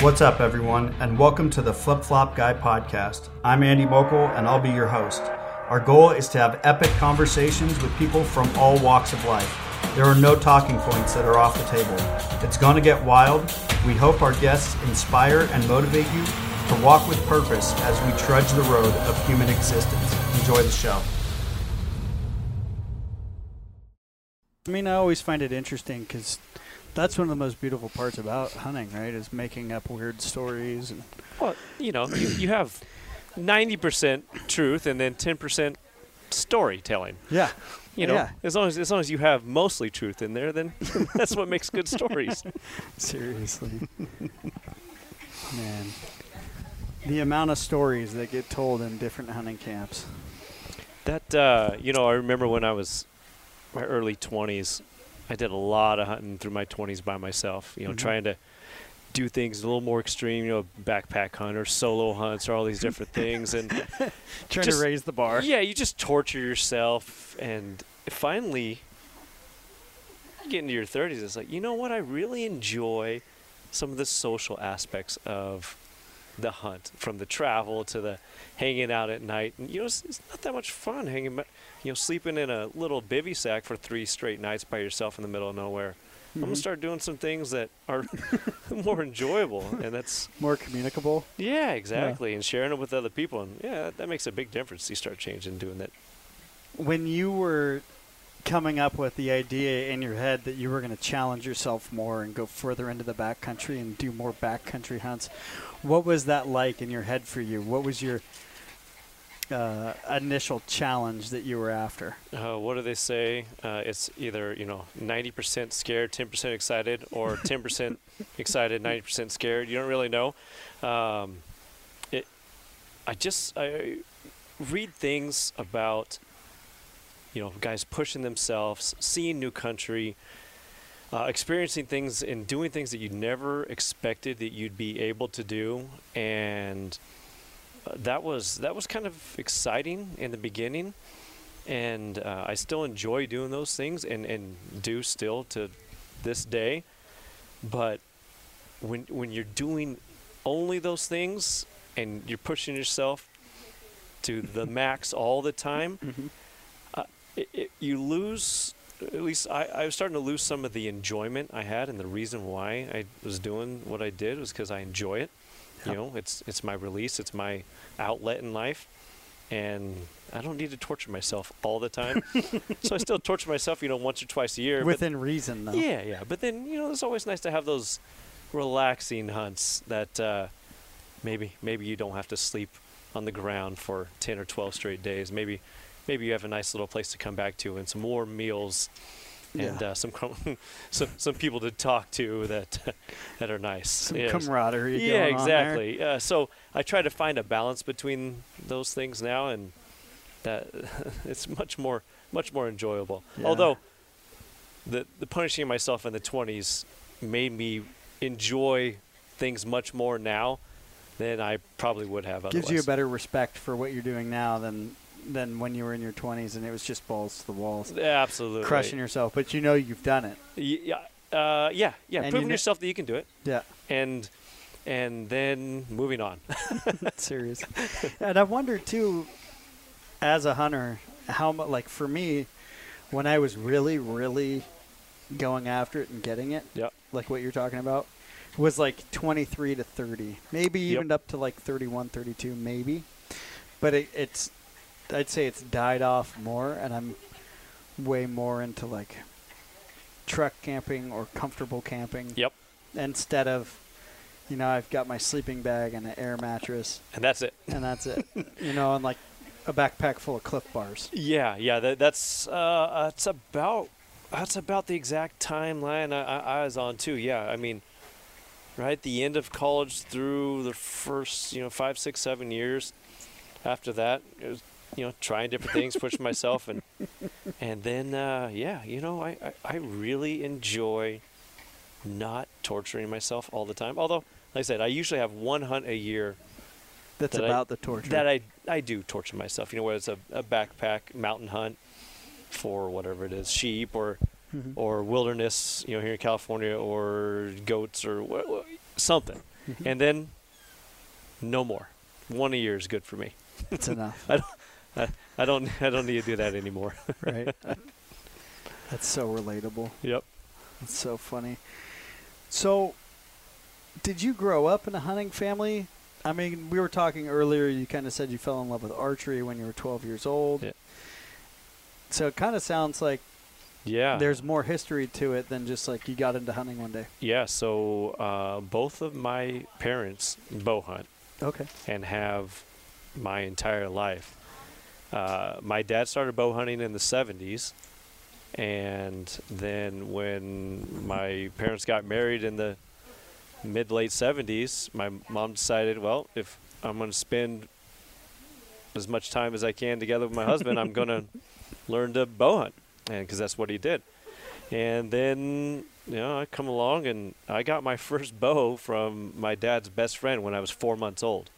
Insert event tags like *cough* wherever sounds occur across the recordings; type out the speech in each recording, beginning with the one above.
What's up, everyone, and welcome to the Flip Flop Guy podcast. I'm Andy Mokel, and I'll be your host. Our goal is to have epic conversations with people from all walks of life. There are no talking points that are off the table. It's going to get wild. We hope our guests inspire and motivate you to walk with purpose as we trudge the road of human existence. Enjoy the show. I mean, I always find it interesting because that's one of the most beautiful parts about hunting, right? Is making up weird stories. And well, you know, you, you have ninety percent truth and then ten percent storytelling. Yeah. You know, yeah. as long as as long as you have mostly truth in there, then *laughs* that's what makes good stories. *laughs* Seriously, *laughs* man, the amount of stories that get told in different hunting camps. That uh, you know, I remember when I was my early twenties, I did a lot of hunting through my 20s by myself, you know, mm-hmm. trying to do things a little more extreme, you know, backpack hunt or solo hunts or all these different things and *laughs* trying just, to raise the bar. Yeah, you just torture yourself and finally get into your 30s it's like, you know what? I really enjoy some of the social aspects of the hunt, from the travel to the hanging out at night. And, you know, it's, it's not that much fun hanging, you know, sleeping in a little bivy sack for three straight nights by yourself in the middle of nowhere. Mm-hmm. I'm gonna start doing some things that are *laughs* more enjoyable, and that's *laughs* more communicable. Yeah, exactly, yeah. and sharing it with other people, and yeah, that, that makes a big difference. You start changing, doing that. When you were coming up with the idea in your head that you were going to challenge yourself more and go further into the backcountry and do more backcountry hunts, what was that like in your head for you? What was your uh, initial challenge that you were after? Uh, what do they say? Uh, it's either you know 90% scared, 10% excited, or *laughs* 10% excited, 90% scared. You don't really know. Um, it. I just I read things about you know guys pushing themselves, seeing new country. Uh, experiencing things and doing things that you never expected that you'd be able to do, and that was that was kind of exciting in the beginning, and uh, I still enjoy doing those things and, and do still to this day. But when when you're doing only those things and you're pushing yourself to the *laughs* max all the time, mm-hmm. uh, it, it, you lose. At least I, I was starting to lose some of the enjoyment I had, and the reason why I was doing what I did was because I enjoy it. You know, it's it's my release, it's my outlet in life, and I don't need to torture myself all the time. *laughs* so I still torture myself, you know, once or twice a year. Within reason, though. Yeah, yeah. But then you know, it's always nice to have those relaxing hunts that uh, maybe maybe you don't have to sleep on the ground for ten or twelve straight days. Maybe maybe you have a nice little place to come back to and some warm meals and yeah. uh, some *laughs* some some people to talk to that *laughs* that are nice. Some yeah, camaraderie. Yeah, exactly. Uh, so I try to find a balance between those things now, and that *laughs* it's much more much more enjoyable. Yeah. Although the the punishing myself in the 20s made me enjoy things much more now than I probably would have. Otherwise. Gives you a better respect for what you're doing now than than when you were in your 20s and it was just balls to the walls. Absolutely. Crushing yourself, but you know you've done it. Yeah, uh, yeah, yeah. And Proving you yourself that you can do it. Yeah. And and then moving on. *laughs* Serious. and I wonder too, as a hunter, how much like for me, when I was really, really going after it and getting it. Yeah. Like what you're talking about was like 23 to 30, maybe yep. even up to like 31, 32, maybe. But it, it's I'd say it's died off more, and I'm way more into like truck camping or comfortable camping. Yep. Instead of, you know, I've got my sleeping bag and an air mattress. And that's it. And that's it. *laughs* you know, and like a backpack full of Clif Bars. Yeah, yeah. That, that's uh, that's about that's about the exact timeline I, I, I was on too. Yeah, I mean, right, the end of college through the first, you know, five, six, seven years. After that, it was you know, trying different things, pushing myself, and and then uh, yeah, you know, I, I, I really enjoy not torturing myself all the time. Although, like I said, I usually have one hunt a year. That's that about I, the torture. That I I do torture myself. You know, whether it's a, a backpack mountain hunt for whatever it is, sheep or mm-hmm. or wilderness, you know, here in California, or goats or wh- wh- something. Mm-hmm. and then no more. One a year is good for me. It's *laughs* enough. I don't, I, I don't, *laughs* I don't need to do that anymore. *laughs* right. That's so relatable. yep. It's so funny. So, did you grow up in a hunting family? I mean, we were talking earlier. You kind of said you fell in love with archery when you were 12 years old. Yeah. So it kind of sounds like Yeah. there's more history to it than just like you got into hunting one day. Yeah. So uh, both of my parents bow hunt Okay. and have my entire life. Uh, my dad started bow hunting in the 70s. And then when my parents got married in the mid late 70s, my mom decided, well, if I'm going to spend as much time as I can together with my husband, I'm going *laughs* to learn to bow hunt. And because that's what he did. And then, you know, I come along and I got my *laughs* first bow from my dad's best friend when I was four months old.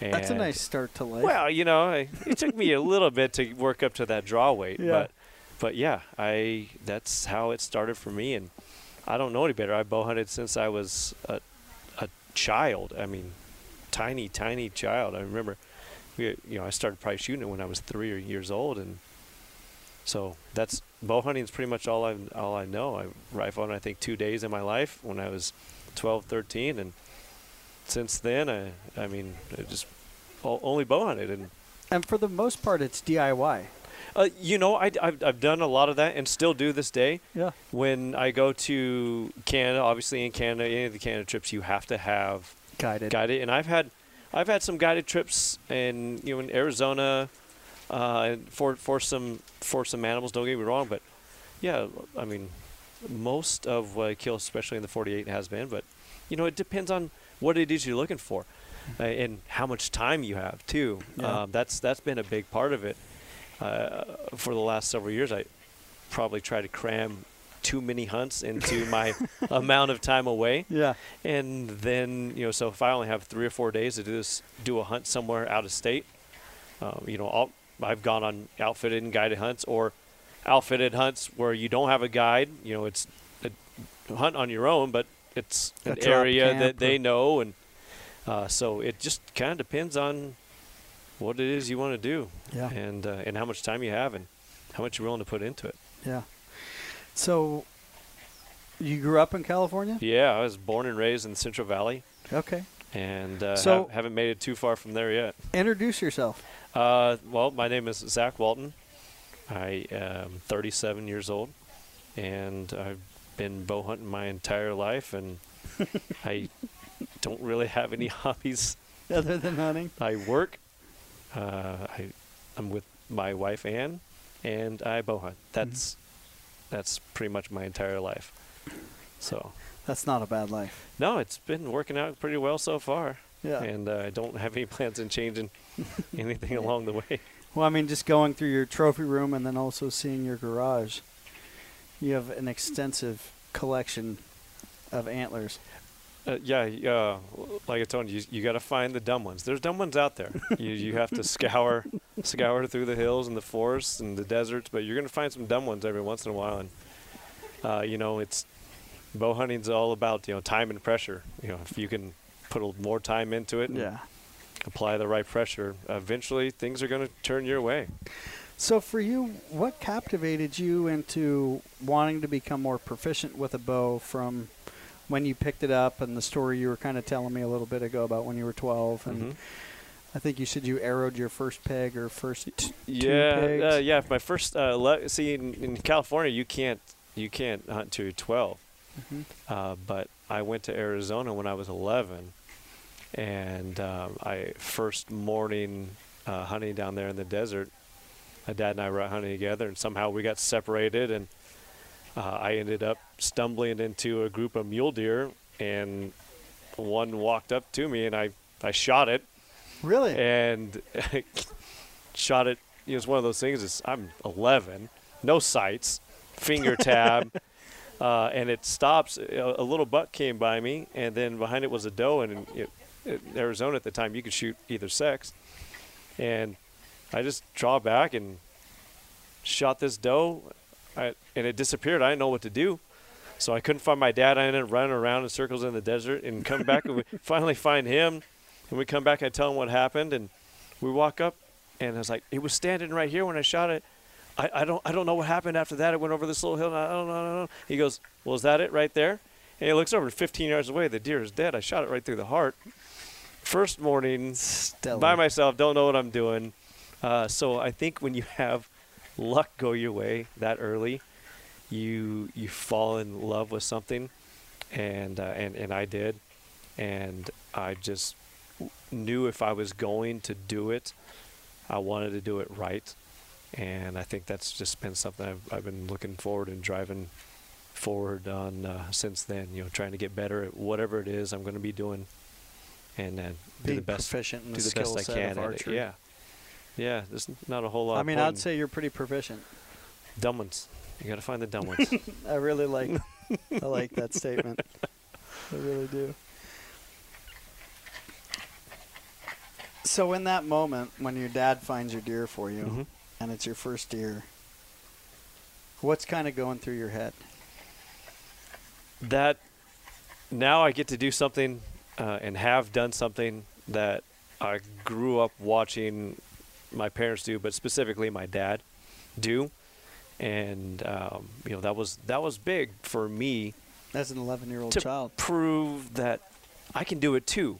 That's a nice start to life. well, you know, I, it took me a little bit to work up to that draw weight, Yeah. but but yeah, I that's how it started for me, and I don't know any better. I bow hunted since I was a a child. I mean, tiny, tiny child. I remember, we, you know, I started probably shooting it when I was three or years old, and so that's bow hunting is pretty much all I all I know. I rifled I think two days in my life when I was 12, 13, and since then, I I mean, I just only bow hunted and. and for the most part, it's DIY. Uh, you know, I, have I've done a lot of that and still do this day. Yeah. When I go to Canada, obviously in Canada, any of the Canada trips, you have to have Guided. guided. And I've had, I've had some guided trips in you know in Arizona, uh, for for some for some animals. Don't get me wrong, but yeah, I mean, most of what I kill, especially in the 48, has been. But you know, it depends on what it is you're looking for, uh, and how much time you have too. Yeah. Um, that's that's been a big part of it. Uh, for the last several years, I probably try to cram too many hunts into *laughs* my amount of time away Yeah. and then you know so if i only have three or four days to do this do a hunt somewhere out of state um, you know I'll, i've gone on outfitted and guided hunts or outfitted hunts where you don't have a guide you know it's a hunt on your own but it's A an area that they know and uh, so it just kind of depends on what it is you want to do Yeah. and uh, and how much time you have and how much you're willing to put into it Yeah. So, you grew up in California? yeah i was born and raised in the central valley Okay. and uh, So- hav- haven't made it too far from there yet Introduce yourself. Uh, well, my name is Zack Walton. I am 37 years old, and I've been bow hunting my entire life, and *laughs* I don't really have any hobbies. Other than hunting? I work. Uh, I, I'm with my wife Ann, and I bow hunt. That's that's pretty much my entire life. So That's not a bad life. no, it's been working out pretty well so far, Yeah. and uh, I don't have any plans on changing *laughs* anything along the way. Well, I mean, just going through your trophy room and then also seeing your garage, you have an extensive collection of antlers. Uh, yeah, yeah. Like I told you, you, you got to find the dumb ones. There's dumb ones out there. *laughs* you you have to scour scour through the hills and the forests and the deserts, but you're gonna find some dumb ones every once in a while. And uh, you know, it's bow hunting's all about you know time and pressure. You know, if you can put a, more time into it and Yeah. apply the right pressure, eventually things are gonna turn your way. So, for you, what captivated you into wanting to become more proficient with a bow from when you picked it up and the story you were kind of telling me a little bit ago about when you were 12? And Mhm. I think you said you arrowed your first peg or first t- two Yeah, pegs. uh, yeah. My first uh, le- see in, in California, you can't you can't hunt to 12. Mhm. Uh, but I went to Arizona when I was 11, and um, I first morning uh, hunting down there in the desert. My dad and I were out hunting together, and somehow we got separated, and uh, I ended up stumbling into a group of mule deer, and one walked up to me, and I I shot it, Really? and *laughs* shot it. It was one of those things. Is I'm 11, no sights, finger tab, *laughs* uh, and it stops. A, a little buck came by me, and then behind it was a doe. And it, in Arizona at the time, you could shoot either sex, and I just draw back and shot this doe, I, and it disappeared. I didn't know what to do, So I couldn't find my dad. I ended up running around in circles in the desert and come back and we *laughs* finally find him. And we come back. I tell him what happened, and we walk up, and I was like, "It was standing right here when I shot it." I, I don't I don't know what happened after that. It went over this little hill. And I don't know. I don't know. He goes, "Well, is that it right there?" And he looks over 15 yards away. The deer is dead. I shot it right through the heart. First morning, Stellar. by myself, don't know what I'm doing. Uh, so I think when you *laughs* have luck go your way that early, you you fall in love with something, and uh, and and I did, and I just knew if I was going to do it, I wanted to do it right, and I think that's just been something I've I've been looking forward and driving forward on uh, since then. You know, trying to get better at whatever it is I'm going to be doing, and uh, do the best proficient in do the the skill best I can at it. Yeah, yeah. There's not a whole lot. I mean, I'd say you're pretty proficient. dumb ones. You got to find the dumb ones. *laughs* I really like *laughs* I like that statement. I really do. So in that moment when your dad finds your deer for you Mhm. and it's your first deer, what's kind of going through your head? that now I get to do something uh, and have done something that I grew up watching my parents do, but specifically my dad do, and um, you know that was that was big for me As an 11 year old to child. prove that I can do it too.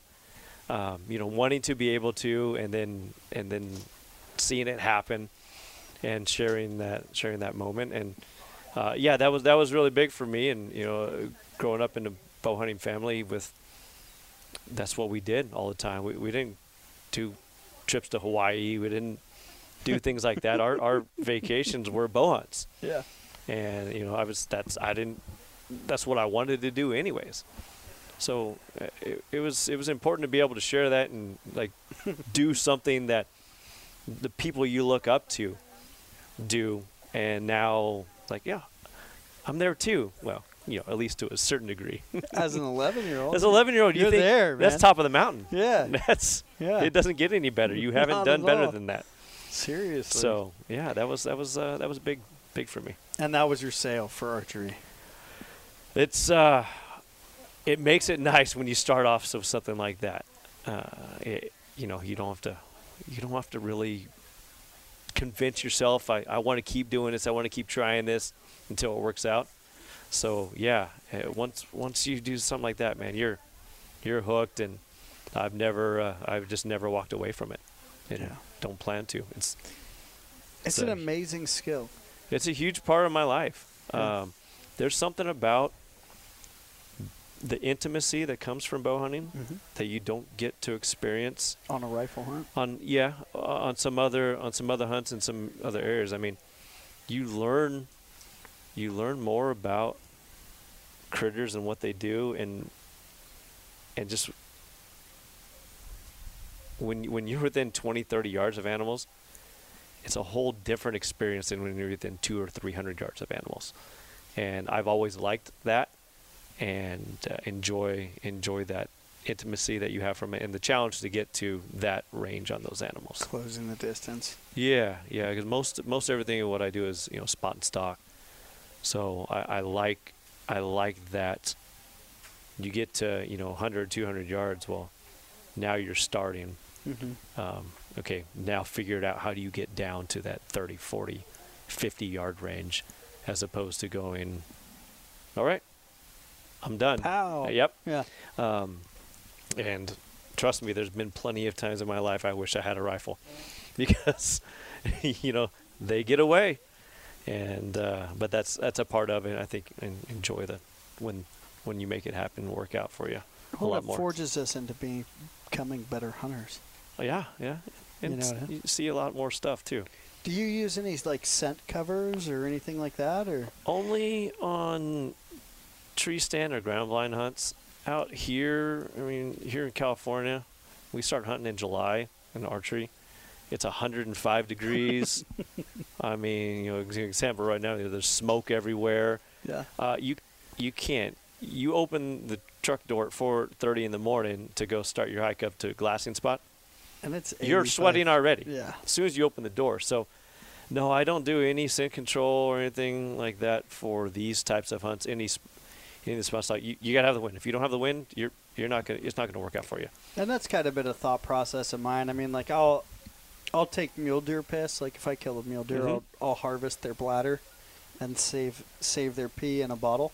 Um, you know, wanting to be able to, and then and then seeing it happen, and sharing that sharing that moment, and uh, yeah, that was that was really big for me. And you know, growing up in a bow hunting family with that's what we did all the time. We we didn't do trips to Hawaii. We didn't do *laughs* things like that. Our our vacations were bow hunts Yeah. and you know I was that's I didn't that's what I wanted to do anyways. So uh, it, it was it was important to be able to share that and like *laughs* do something that the people you look up to do, and now like yeah, I'm there too. Well, you know at least to a certain degree. *laughs* As an 11 year old. As an 11 year old, you You're think there, that's top of the mountain. *laughs* Yeah. *laughs* That's Yeah. it doesn't get any better. You haven't Not done better than that. Seriously. So yeah, that was that was uh, that was big big for me. And that was your sale for archery. It's uh, it makes it nice when you start off with something like that. Uh, it, you know, you don't have to, you don't have to really convince yourself. I, I want to keep doing this. I want to keep trying this until it works out. So yeah, uh, once once you do something like that, man, you're you're hooked, and I've never, uh, I've just never walked away from it, and Yeah. don't plan to. It's It's So- an amazing skill. it's a huge part of my life. Yeah. Um, there's something about the intimacy that comes from bow hunting Mm-hmm. that you don't get to experience On a rifle hunt. on yeah uh, on some other on some other hunts in some other areas. I mean, you learn you learn more about critters and what they do and and just when when you're within 20 30 yards of animals it's a whole different experience than when you're within 2 or 300 yards of animals and I've always liked that and uh, enjoy enjoy that intimacy that you have from it and the challenge to get to that range on those animals. Closing the distance. Yeah, yeah, because most most everything what I do is you know spot and stock, so I, I like I like that. You get to you know 100, 200 yards. Well, now you're starting. Mm-hmm. Um, okay, now figure it out. How do you get down to that 30, 40, 50 yard range, as opposed to going, all right, I'm done. Pow. Uh, yep. Yeah. Um, and trust me, there's been plenty of times in my life I wish I had a rifle *laughs* because, *laughs* you know, they get away. And uh, but that's that's a part of it. I think and enjoy the when when you make it happen work out for you a Well, lot it more. forges us into being, becoming better hunters. Oh, yeah, yeah. You know s- you see a lot more stuff too. Do you use any like scent covers or anything like that, or Only on tree stand or ground blind hunts. Out here, I mean, here in California, we start hunting in July in archery. It's 105 degrees. *laughs* I mean, you know, example right now, there's smoke everywhere. yeah? Uh, you you can't. You open the truck door at 4:30 in the morning to go start your hike up to a glassing spot. And it's You're sweating already Yeah. as soon as you open the door. So, no, I don't do any scent control or anything like that for these types of hunts. Any, the small stock, you, you got to have the wind. If you don't have the wind, you're you're not gonna it's not gonna work out for you. And that's kind of been a thought process of mine. I mean, like I'll I'll take mule deer piss. Like if I kill a mule deer, Mhm. I'll, I'll harvest their bladder and save save their pee in a bottle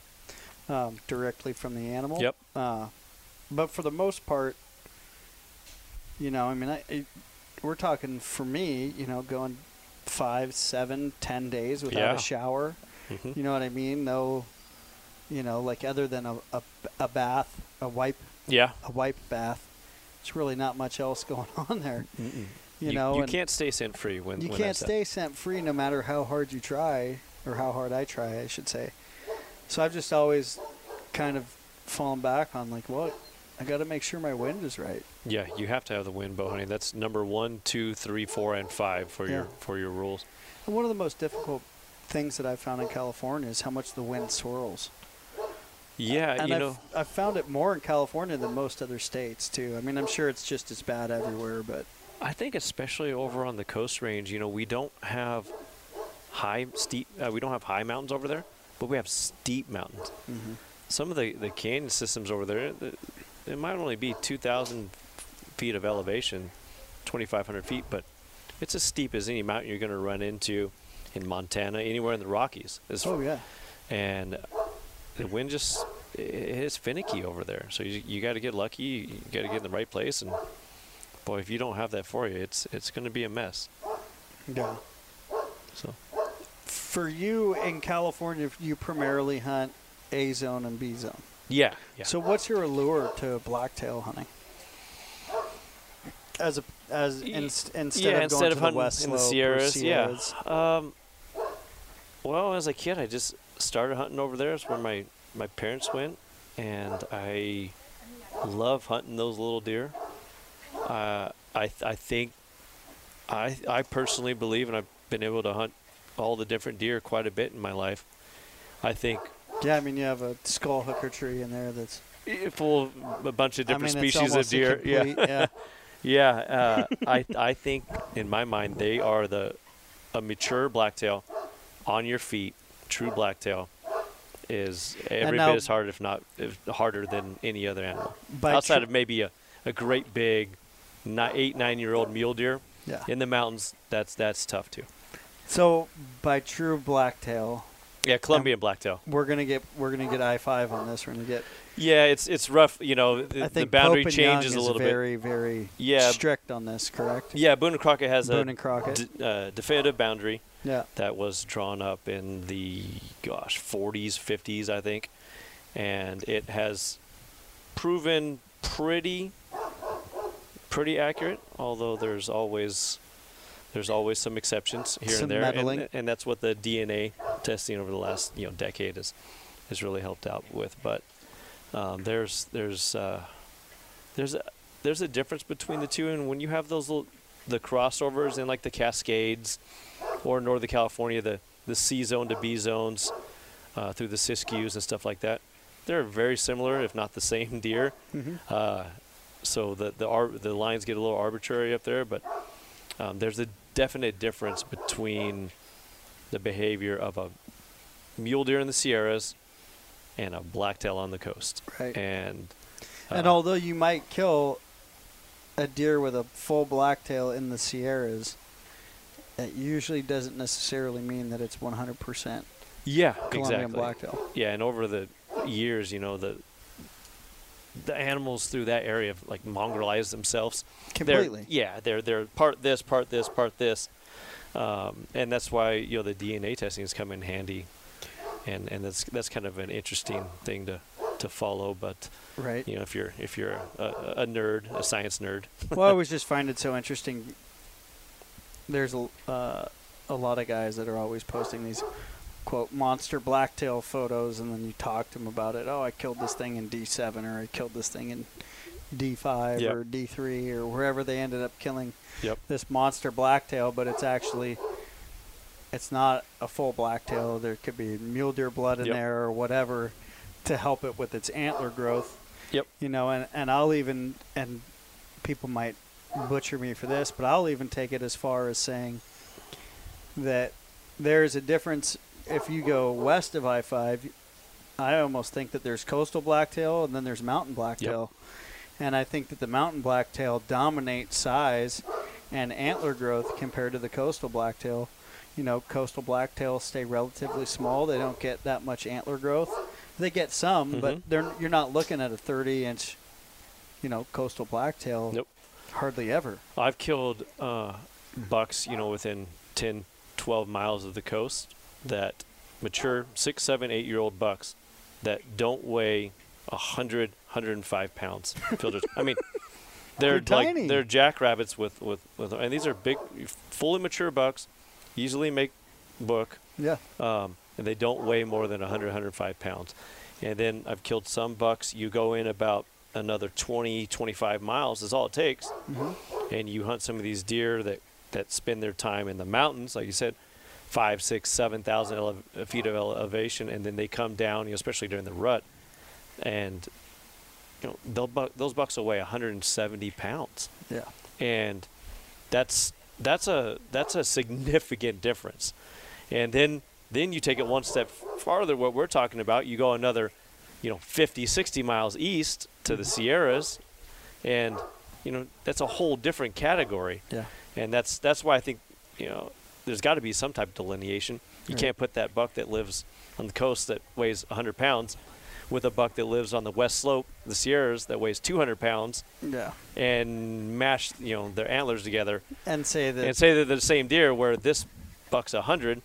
um, directly from the animal. Yep. Uh, but for the most part, you know, I mean, I, I we're talking for me, you know, going five, seven, ten days without Yeah. a shower. Mhm. You know what I mean? No, you know, like other than a, a, a bath, a wipe, Yeah. a wipe bath. There's really not much else going *laughs* on there. Mm-mm. You, know, you and can't stay scent free when you when can't that's that. stay scent free no matter how hard you try, or how hard I try, I should say. So I've just always kind of fallen back on like, well, I got to make sure my wind is right. Yeah, you have to have the wind bow hunting. That's number one, two, three, four, and five for your for your rules. And one of the most difficult things that I've found in California is how much the wind swirls. Yeah, and you I've, know, I've found it more in California than most other states too. I mean, I'm sure it's just as bad everywhere, but I think especially over on the coast range, you know, we don't have high steep. Uh, we don't have high mountains over there, but we have steep mountains. mhm. Some of the the canyon systems over there, the, it might only be 2,000 feet of elevation, 2,500 feet, but it's as steep as any mountain you're going to run into in Montana, anywhere in the Rockies. Oh yeah, and the wind just it's finicky over there. So you you got to get lucky. You got to get in the right place, and boy, if you don't have that for you, it's it's going to be a mess. yeah. So For you in California, you primarily hunt A zone and B zone. yeah, yeah. So what's your allure to blacktail hunting? As a as inst- instead yeah, of instead going of to the west in the Sierras, Sierras. yeah. Um, well, as a kid, I just started hunting over there. It's where my my parents went, and I love hunting those little deer. Uh, I th- I think I I personally believe, and I've been able to hunt all the different deer quite a bit in my life. I think Yeah, I mean you have a skull hooker tree in there that's full of a bunch of different I mean, species of deer. yeah. yeah. *laughs* Yeah, uh, I I think in my mind they are the a mature blacktail on your feet, true blacktail is every now- bit as hard, if not if harder than any other animal. Outside of maybe a, a great big ni- eight nine year old mule deer yeah. in the mountains, that's that's tough too. So by true blacktail, Yeah, Columbian blacktail. we're gonna get we're gonna get I five on this. We're gonna get. Yeah, it's it's rough. You know, the, I the think boundary Pope changes a is little bit. very very Yeah. strict on this. Correct. Yeah, Boone and Crockett has Boone a and Crockett. d- uh, definitive boundary. Yeah. that was drawn up in the gosh 40s 50s i think and it has proven pretty pretty accurate although there's always there's always some exceptions here Some and there meddling. and, and that's what the dna testing over the last you know decade has has really helped out with but um, there's there's uh, there's a there's a difference between the two and when you have those little the crossovers in like the cascades or Northern California, the, the C zone to B zones uh, through the Siskiyous and stuff like that. They're very similar, if not the *laughs* same deer. hmm Uh, so the the, ar- the lines get a little arbitrary up there, but um, there's a definite difference between the behavior of a mule deer in the Sierras and a blacktail on the coast. Right. And And uh, although you might kill a deer with a full blacktail in the Sierras, that usually doesn't necessarily mean that it's 100% yeah, Columbian exactly. blacktail. Yeah, and over the years, you know, the the animals through that area have like mongrelized themselves. They're- Completely. yeah, they're they're part this, part this, part this, um, and that's why you know the DNA testing has come in handy, and and that's that's kind of an interesting thing to to follow. But Right. you know, if you're if you're a, a, a nerd, a science nerd, well, I *laughs* always just find it so interesting. There's a, uh, a lot of guys that are always posting these quote monster blacktail photos, and then you talk to them about it. Oh, I killed this thing in D7, or I killed this thing in D5 Yep. or D3 or wherever they ended up killing Yep. this monster blacktail, but it's actually it's not a full blacktail. There could be mule deer blood in Yep. there or whatever to help it with its antler growth. Yep. You know, and, and I'll even and people might butcher me for this, but I'll even take it as far as saying that there's a difference if you go west of I five. I almost think that there's coastal blacktail and then there's mountain blacktail. And I think that the mountain blacktail dominates size and antler growth compared to the coastal blacktail. You know, coastal blacktails stay relatively small. They don't get that much antler growth. They get some, Mhm. but they're you're not looking at a 30 inch, you know, coastal blacktail. Nope. Hardly ever. I've killed uh, bucks, you know, within 10, 12 miles of the coast that mature six, seven, eight year old bucks that don't weigh 100, 105 pounds. Filters. I mean, *laughs* they're, They're like tiny. they're jackrabbits with, with, with, and these are big, fully mature bucks, easily make book, Yeah. um, and they don't weigh more than 100, 105 pounds. And then I've killed some bucks. You go in about another 20, 25 miles is all it takes, Mm-hmm. and you hunt some of these deer that that spend their time in the mountains, like you said, five, six, seven thousand ele- feet of elevation, and then they come down, you know, especially during the rut, and you know they'll buck, those bucks will weigh 170 pounds, Yeah. and that's that's a that's a significant difference, and then then you take it one step farther. What we're talking about, you go another, you know, 50, 60 miles east to the Sierras, and you know that's a whole different category Yeah. and that's that's why I think you know there's got to be some type of delineation. You Right. can't put that buck that lives on the coast that weighs 100 pounds with a buck that lives on the west slope, the Sierras, that weighs 200 pounds, Yeah. and mash you know their antlers together And say that and say they're the same deer. Where this buck's 100,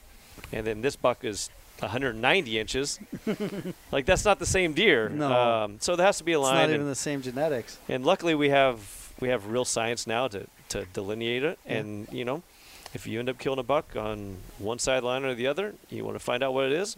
and then this buck is 190 inches. *laughs* like that's not the same deer. No. Um, so there has to be a line. it's not and- even the same genetics. and luckily we have we have real science now to, to delineate it Yeah. and you know if you end up killing a buck on one sideline or the other you want to find out what it is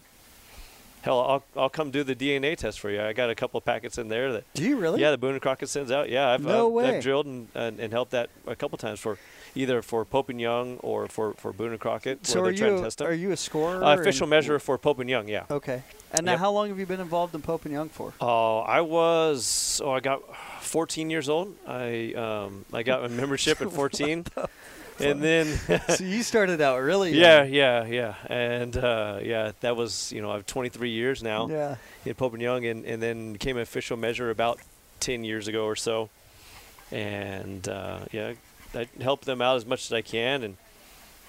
hell I'll, I'll come do the dna test for you i got a couple of packets in there that Do you really? yeah the boone and crockett sends out yeah i've, No I've, way. I've drilled and, and, and helped that a couple times for either for pope and young or for, for boone and crockett So are they're you to test are you a scorer? uh, official measure for pope and young yeah Okay. And now, Yep. how long have you been involved in Pope and Young for? Oh, I was. Oh, I got 14 years old. I um, I got a membership at *laughs* 14, and then *laughs* so you started out really. *laughs* yeah, young. yeah, yeah, and uh, yeah, that was you know I've 23 years now Yeah. in Pope and Young, and, and then became an official measure about 10 years ago or so, and uh, yeah, I help them out as much as I can, and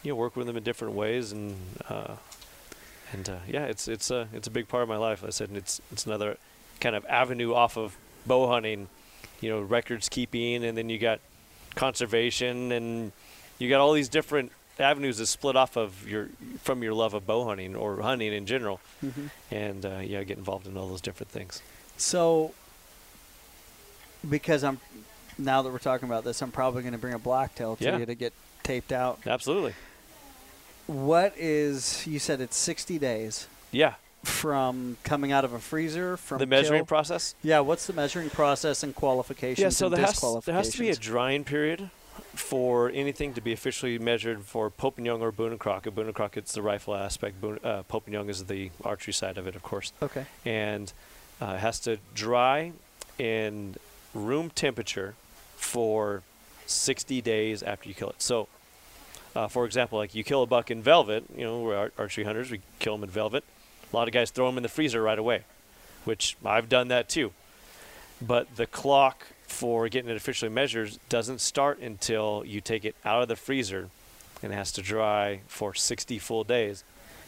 you know work with them in different ways, and uh, and uh, yeah, it's it's a it's a big part of my life. I said and it's it's another kind of avenue off of bow hunting, you know, records keeping, and then you got conservation, and you got all these different avenues that split off of your from your love of bow hunting or hunting in general, Mhm. and uh, yeah, get involved in all those different things. So, because I'm now that we're talking about this, I'm probably going to bring a blacktail to Yeah. you to get taped out. Absolutely, What is? You said it's 60 days yeah. from coming out of a freezer from the measuring kill? process. Yeah. What's the measuring process and qualifications? Yeah, so and there has, there has to be a drying period for anything to be officially measured for Pope and Young or Boone and Crockett. Boone and Crockett's the rifle aspect. Boone, uh, Pope and Young is the archery side of it, of course. Okay. And uh, it has to dry in room temperature for 60 days after you kill it. So, uh, for example, like you kill a buck in velvet, you know, we're archery hunters, we kill them in velvet. A lot of guys throw them in the freezer right away, which I've done that too. But the clock for getting it officially measured doesn't start until you take it out of the freezer and it has to dry for 60 full days.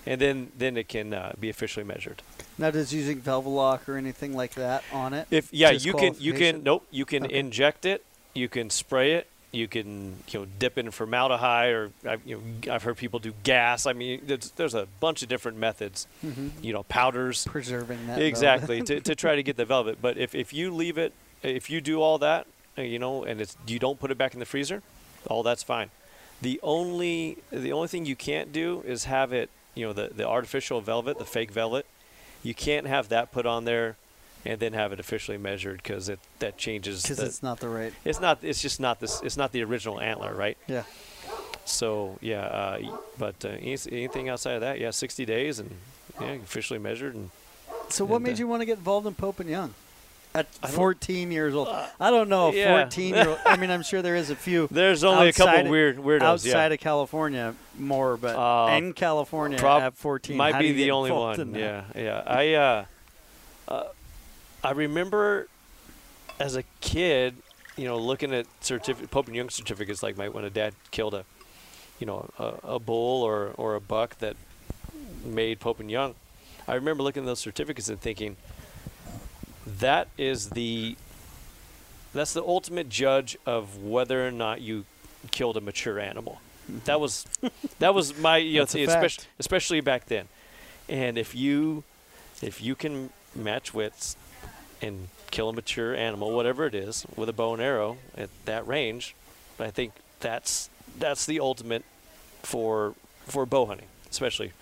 And then, then it can uh, be officially measured. Now, does using Velvelock or anything like that on it? If yeah, you can you can nope, you can Okay. inject it, you can spray it, you can you know dip in formaldehyde or I've, you know I've heard people do gas. I mean, there's, there's a bunch of different methods. Mhm. You know, powders preserving that. exactly to, to try to get the velvet. But if if you leave it, if you do all that, uh, you know, and it's you don't put it back in the freezer, all that's fine. The only the only thing you can't do is have it, you know, the the artificial velvet, the fake velvet. You can't have that put on there and then have it officially measured because it that changes. because it's not the right. it's not. It's just not this. It's not the original antler, right? Yeah. So yeah, uh, but uh, anything outside of that, yeah, 60 days and yeah, officially measured and So what And, made uh, you want to get involved in Pope and Young? At 14 years old. I don't know. yeah. 14 year old. I mean, I'm sure there is a few *laughs* there's only a couple Outside- weird weirdos. outside yeah. of California more, but Uh, in California prob- at 14, might be the only one. Yeah, yeah. I uh, uh, I remember as a kid, you know, looking at certificate, Pope and Young certificates, like my when a dad killed a, you know, a, a bull or or a buck that made Pope and Young. I remember looking at those certificates and thinking, that is the that's the ultimate judge of whether or not you killed a mature animal. That was that was my you know especially especially back then. And if you if you can match wits and kill a mature animal, whatever it is, with a bow and arrow at that range, I think that's that's the ultimate for for bow hunting, especially.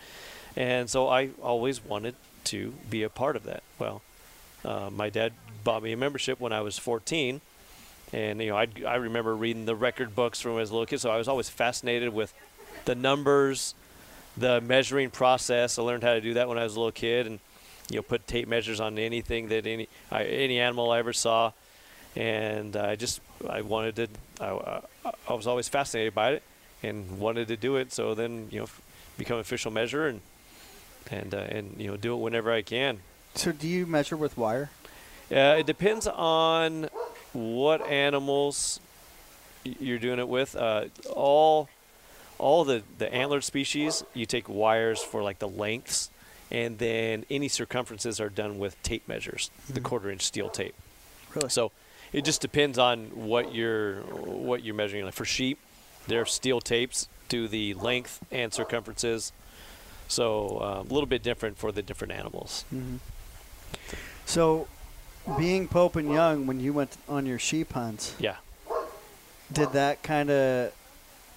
And so I always wanted to be a part of that. Well, uh, my dad bought me a membership when I was 14, and you know I I remember reading the record books from was a little kid, so I was always fascinated with the numbers, the measuring process. I learned how to do that when I was a little kid, and you know put tape measures on anything that any I, any animal I ever saw, and I just I wanted to I, I, was always fascinated by it and wanted to do it. So then you know f- become official measurer and and uh, and you know do it whenever I can. So do you measure with wire? Uh, it depends on what animals you're doing it with. Uh, all all the the antlered species, you take wires for like the lengths, and then any circumferences are done with tape measures, the quarter inch steel tape. Really? So it just depends on what you're what you're measuring. Like for sheep, they're steel tapes to the length and circumferences. So uh, a little bit different for the different animals. Mm-hmm. So, being Pope and Young, when you went on your sheep hunts, Yeah. did that kind of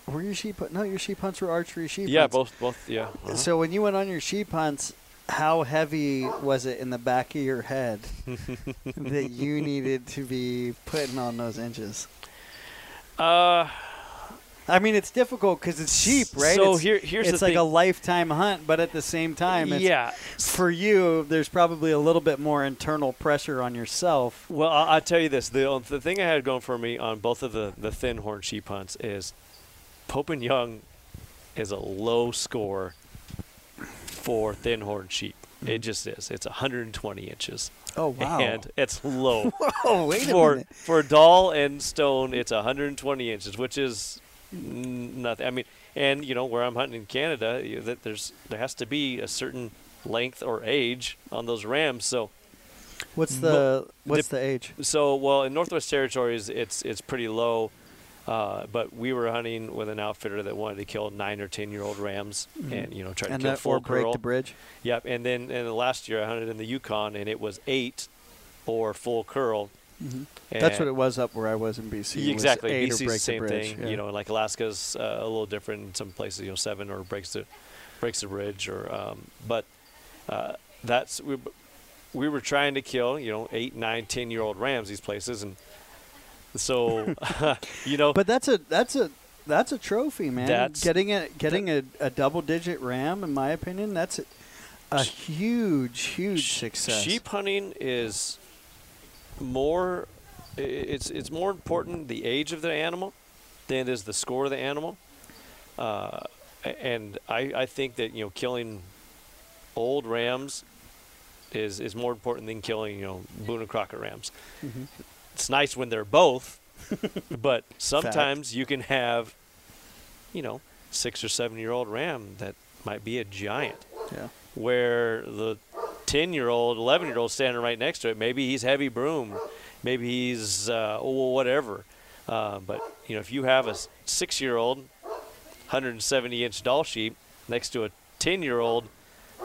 were your sheep? No, your sheep hunts were archery sheep. Yeah, hunts. both both yeah. uh-huh. So when you went on your sheep hunts, how heavy was it in the back of your head that you *laughs* needed to be putting on those inches? Uh, I mean, it's difficult because it's sheep, right? So it's, here- here's it's the like thing. a lifetime hunt, but at the same time, it's, yeah. for you, there's probably a little bit more internal pressure on yourself. Well, I'll, I'll tell you this: the the thing I had going for me on both of the the thin horn sheep hunts is Pope and Young is a low score for thin horn sheep. It just is. It's 120 inches, Oh wow! and it's low. *laughs* oh wait a for minute. for Dall and stone, it's 120 inches, which is n- nothing. I mean, and you know where I'm hunting in Canada, you, that there's there has to be a certain length or age on those rams. So What's the what's dip- the age? so well in Northwest Territories, it's it's pretty low. Uh, but we were hunting with an outfitter that wanted to kill nine or ten year old rams, and you know try to And kill that full break curl. the bridge. Yep, and then and the last year I hunted in the Yukon, and it was eight or full curl. That's what it was up where I was in BC. exactly. eight or BC's break the same the thing. yeah. You know, like Alaska's uh, a little different. In some places, you know, seven or breaks the breaks the bridge, or um, but uh, that's we, we were trying to kill you know eight, nine, ten year old rams these places, and so *laughs* you know, But that's a that's a that's a trophy, man. That's- getting a getting a, a double digit ram, in my opinion, that's a, a huge huge sh- success. Sheep hunting is more. It's it's more important the age of the animal than it is the score of the animal. Uh, and I, I think that you know killing old rams is is more important than killing you know Boone and Crockett rams. Mhm. It's nice when they're both, *laughs* but sometimes you can have you know six or seven year old ram that might be a giant Yeah. where the 10 year old, 11 year old standing right next to it, maybe he's heavy broom, maybe he's uh, whatever. Uh, but, you know, if you have a six year old, 170 inch Dall sheep next to a 10 year old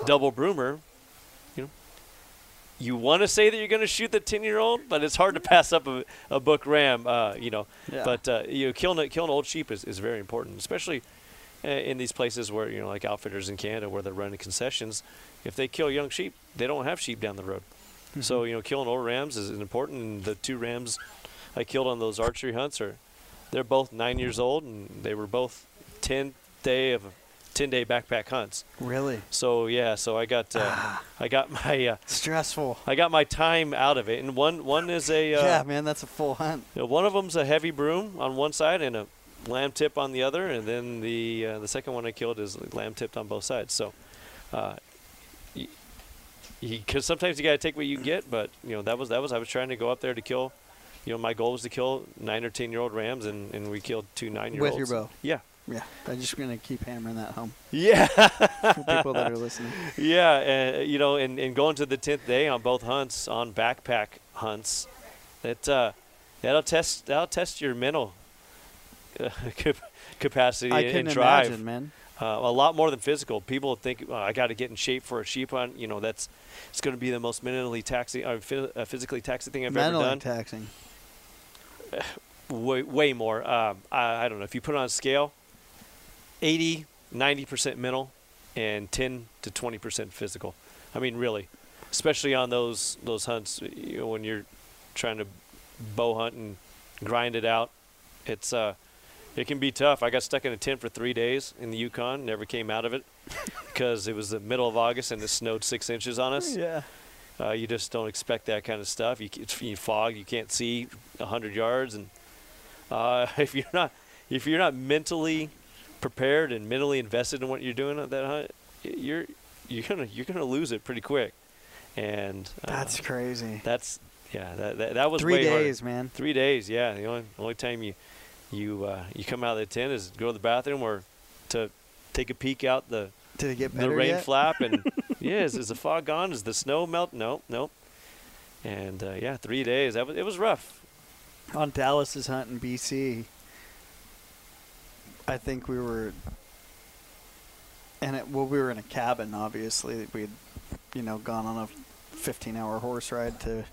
double broomer, you want to say that you're going to shoot the 10 year old, but it's hard to pass up a, a book ram, uh, you know. Yeah. But, uh, you know, killing, killing old sheep is, is very important, especially uh, in these places where you know like outfitters in Canada where they're running concessions if they kill young sheep they don't have sheep down the road so you know killing old rams is important and the two rams I killed on those archery hunts are they're both nine years old and they were both 10 day of 10 day backpack hunts Really so yeah so I got uh, I got my uh, stressful. I got my time out of it and one one is a uh, yeah, man, that's a full hunt. you know, one of them's a heavy broom on one side and a lamb tip on the other, and then the uh, the second one I killed is lamb tipped on both sides. So, uh, because sometimes you got to take what you can get. But you know that was that was I was trying to go up there to kill. You know, my goal was to kill nine or ten year old rams, and, and we killed two nine year olds With your bow. Yeah, Yeah. I'm just going to keep hammering that home yeah, for people that are listening. *laughs* yeah. Uh, you know, and, and going to the tenth day on both hunts on backpack hunts, that uh, that'll test that'll test your mental uh, *laughs* capacity I and couldn't drive. imagine, man. uh, a lot more than physical. People think oh, I got to get in shape for a sheep hunt. You know, that's it's going to be the most mentally taxing, or phys- uh, physically taxing thing I've Mentally ever done. Mentally taxing. *laughs* way, way more. Um, I, I don't know if you put it on a scale, 80, 90 percent mental, and 10 to 20 percent physical. I mean, really, especially on those those hunts you know, when you're trying to bow hunt and grind it out. It's uh, it can be tough. I got stuck in a tent for three days in the Yukon. Never came out of it *laughs* because it was the middle of August and it snowed six inches on us. Yeah. Uh, you just don't expect that kind of stuff. You, it's you fog. You can't see hundred yards, and uh, *laughs* if you're not if you're not mentally prepared and mentally invested in what you're doing on that hunt, you're you're gonna you're gonna lose it pretty quick. And uh, That's crazy. that's yeah that that, that was Three days, man. Three days, yeah. The only only time you you uh, you come out of the tent is go to the bathroom or to take a peek out the Did it get the rain yet? flap and *laughs* yeah, is, is the fog gone? Is the snow melt? No, no. And uh, yeah, three days. That was it was rough. on Dallas's hunt in BC, I think we were, and it, well, we were in a cabin. Obviously, we'd, you know, gone on a 15-hour horse ride to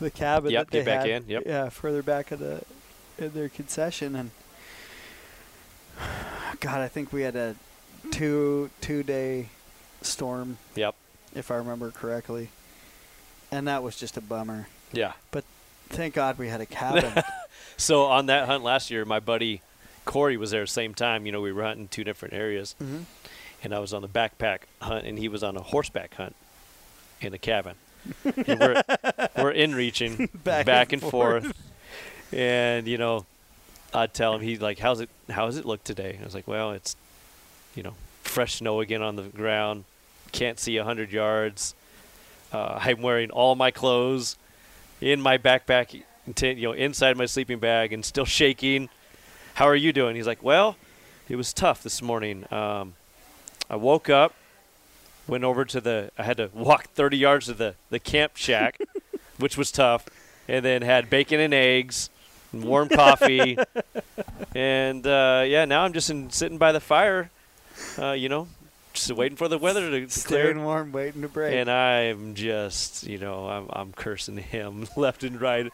the cabin. Yep, that they get back had, in, yep. Yeah, further back in the in their concession, and God, I think we had a two two day storm, Yep. if I remember correctly, and that was just a bummer. Yeah. But thank God we had a *laughs* cabin. So on that hunt last year, my buddy Corey was there the same time. You know, we were hunting two different areas, mm-hmm. and I was on the backpack hunt, and he was on a horseback hunt in a cabin. and we're *laughs* we're in reaching Back *laughs* back, and and, forth. and you know, I'd tell him he's like, "How's it? How's it look today?" I was like, "Well, it's you know, fresh snow again on the ground. Can't see a hundred yards. Uh, I'm wearing all my clothes in my backpack, you know, inside my sleeping bag, and still shaking. How are you doing?" He's like, "Well, it was tough this morning. Um, I woke up." Went over to the. I had to walk 30 yards to the the camp shack, *laughs* which was tough, and then had bacon and eggs, and warm coffee, *laughs* and uh, yeah. Now I'm just in, sitting by the fire, uh, you know, just waiting for the weather to, clear. warm, waiting to break. And I'm just, you know, I'm I'm cursing him *laughs* left and right,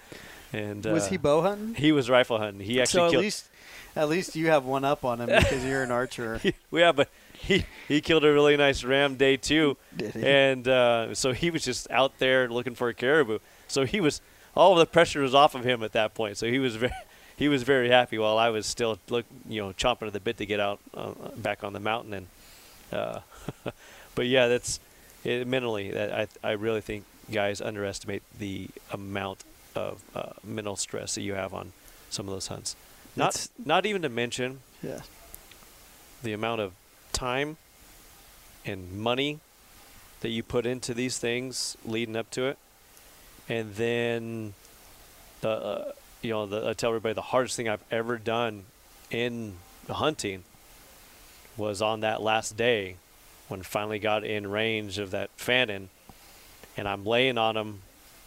and was uh, he bow hunting? He was rifle hunting. He so actually at killed. least, at least you have one up on him because you're an *laughs* archer. yeah, but he he killed a really nice ram day two. And uh, so he was just out there looking for a caribou. So he was all of the pressure was off of him at that point. So he was very *laughs* he was very happy while I was still look you know chomping at the bit to get out uh, back on the mountain. And uh, *laughs* but yeah, that's it, mentally that I I really think guys underestimate the amount of uh, mental stress that you have on some of those hunts. Not not even to mention yeah. the amount of time and money that you put into these things leading up to it, and then the uh, you know the, I tell everybody the hardest thing I've ever done in hunting was on that last day when I finally got in range of that Fannin, and I'm laying on him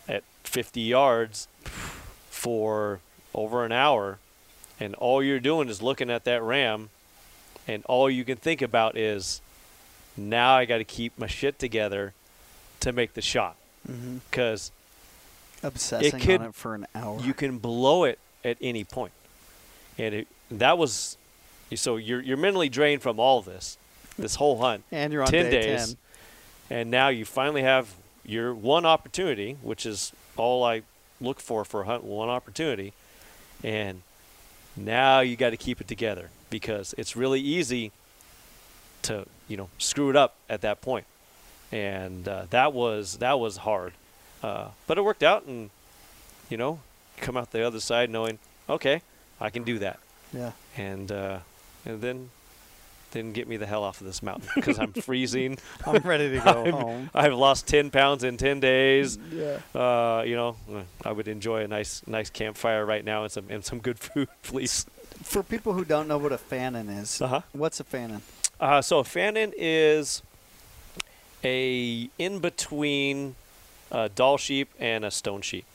at 50 yards for over an hour, and all you're doing is looking at that ram and all you can think about is now I got to keep my shit together to make the shot Mm-hmm. because Obsessing could- on it for an hour. you can blow it at any. And it, that was so you're you're mentally drained from all this, this whole hunt, *laughs* and you're on 10 day days, and now you finally have your one opportunity, which is all I look for for a hunt, one opportunity, and now you got to keep it together because it's really easy to you know screw it up at that point, and uh, that was that was hard, uh, but it worked out, and you know come out the other side knowing okay I can do that, Yeah. and uh, and then then get me the hell off of this mountain *laughs* because I'm freezing. *laughs* I'm ready to go *laughs* I'm- home. I've lost 10 pounds in 10 days. Yeah. Uh, you know, I would enjoy a nice nice campfire right now and some and some good food, please. For people who don't know what a Fannin is, Uh-huh. what's a Fannin? Uh, so a Fannin is a in between a Dall sheep and a stone sheep.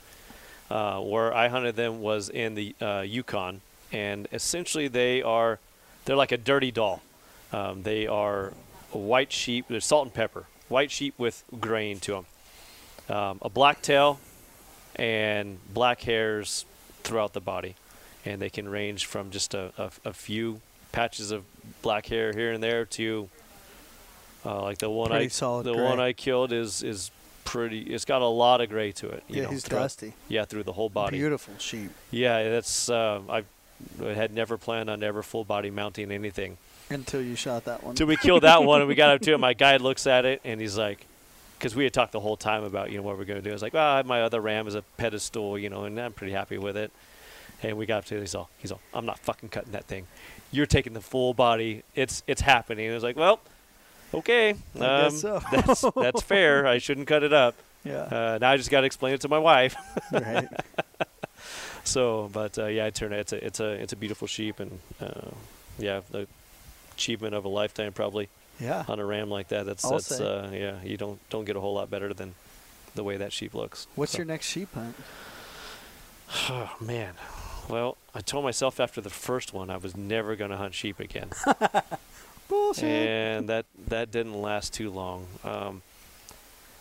Uh, where I hunted them was in the uh, Yukon, and essentially they are they're like a dirty Dall. Um, they are white sheep. They're salt and pepper. White sheep with grain to them. Um, a black tail and black hairs throughout the body, and they can range from just a, a, a few patches of black hair here and there to uh, like the one Pretty I the gray. one I killed is is pretty. It's got a lot of gray to it. You Yeah, know, he's dusty. Yeah, through the whole body. Beautiful sheep Yeah, that's uh, I had never planned on ever full body mounting anything. Until you shot that one. Till we killed that one and we got up to it. My guide looks at it and he's like, because we had talked the whole time about you know what we're going to do. I was like, well, my other ram is a pedestal, you know, and I'm pretty happy with it. And we got up to it. He's all, he's all, I'm not fucking cutting that thing. You're taking the full body. It's it's happening. And I was like, well, okay, um, I guess so. that's that's fair. I shouldn't cut it up. yeah. Uh, now I just got to explain it to my wife. right. *laughs* So, but uh, yeah, I turned it. It's a it's a it's a beautiful sheep, and uh, yeah, the achievement of a lifetime probably Yeah. on a ram like that. That's I'll that's uh, yeah, you don't don't get a whole lot better than the way that sheep looks. What's So- your next sheep hunt? *sighs* Oh man, well, I told myself after the first one I was never going to hunt sheep again, *laughs* Bullshit. and that that didn't last too long. Um,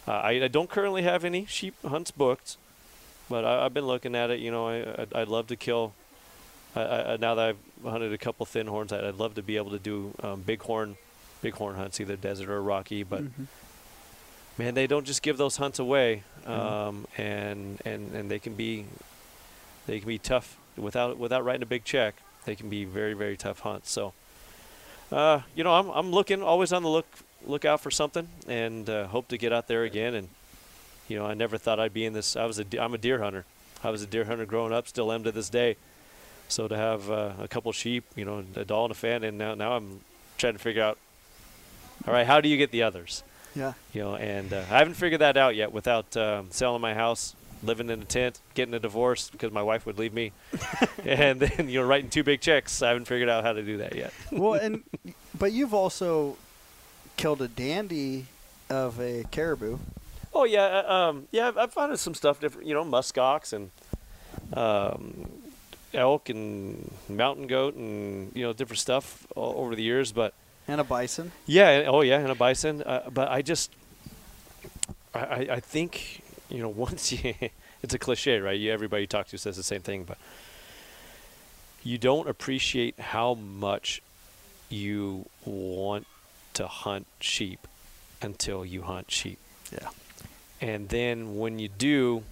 I, I don't currently have any sheep hunts booked, but I, I've been looking at it. You know, I I'd, I'd love to kill. I, I, now that I've hunted a couple thin horns, I'd, I'd love to be able to do um, bighorn, bighorn hunts, either desert or rocky. But Mhm. man, they don't just give those hunts away, Mhm. um, and and and they can be, they can be tough without without writing a big check. They can be very very tough hunts. So, uh, you know, I'm I'm looking always on the look look out for something, and uh, hope to get out there again. And you know, I never thought I'd be in this. I was a I'm a deer hunter. I was a deer hunter growing up, still am to this day. So to have uh, a couple sheep, you know, a Dall and a fan, and now now I'm trying to figure out. All right, how do you get the others? Yeah. you know and uh, i haven't figured that out yet without um, selling my house living in a tent getting a divorce because my wife would leave me *laughs* and then you know writing two big checks i haven't figured out how to do that yet well, and *laughs* but you've also killed a dandy of a caribou. oh yeah uh, um, yeah I've, I've found some stuff different you know muskox and um, elk and mountain goat and you know different stuff all over the years but And a bison. Yeah. Oh, yeah, and a bison. Uh, but I just, I, I I think you know *laughs* once you, it's a cliche, right? You, everybody you talk to says the same thing, but you don't appreciate how much you want to hunt sheep until you hunt sheep, Yeah. and then when you do,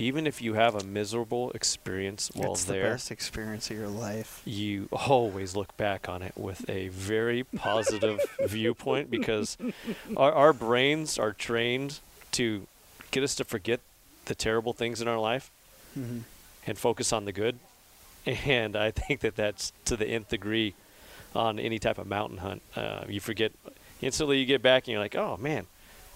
even if you have a miserable experience while it's the best experience of your life. you always look back on it with a very positive *laughs* viewpoint because our, our brains are trained to get us to forget the terrible things in our life hmm and focus on the good. And I think that that's to the nth degree on any type of mountain hunt. Uh, you forget instantly, you get back and you're like, oh man,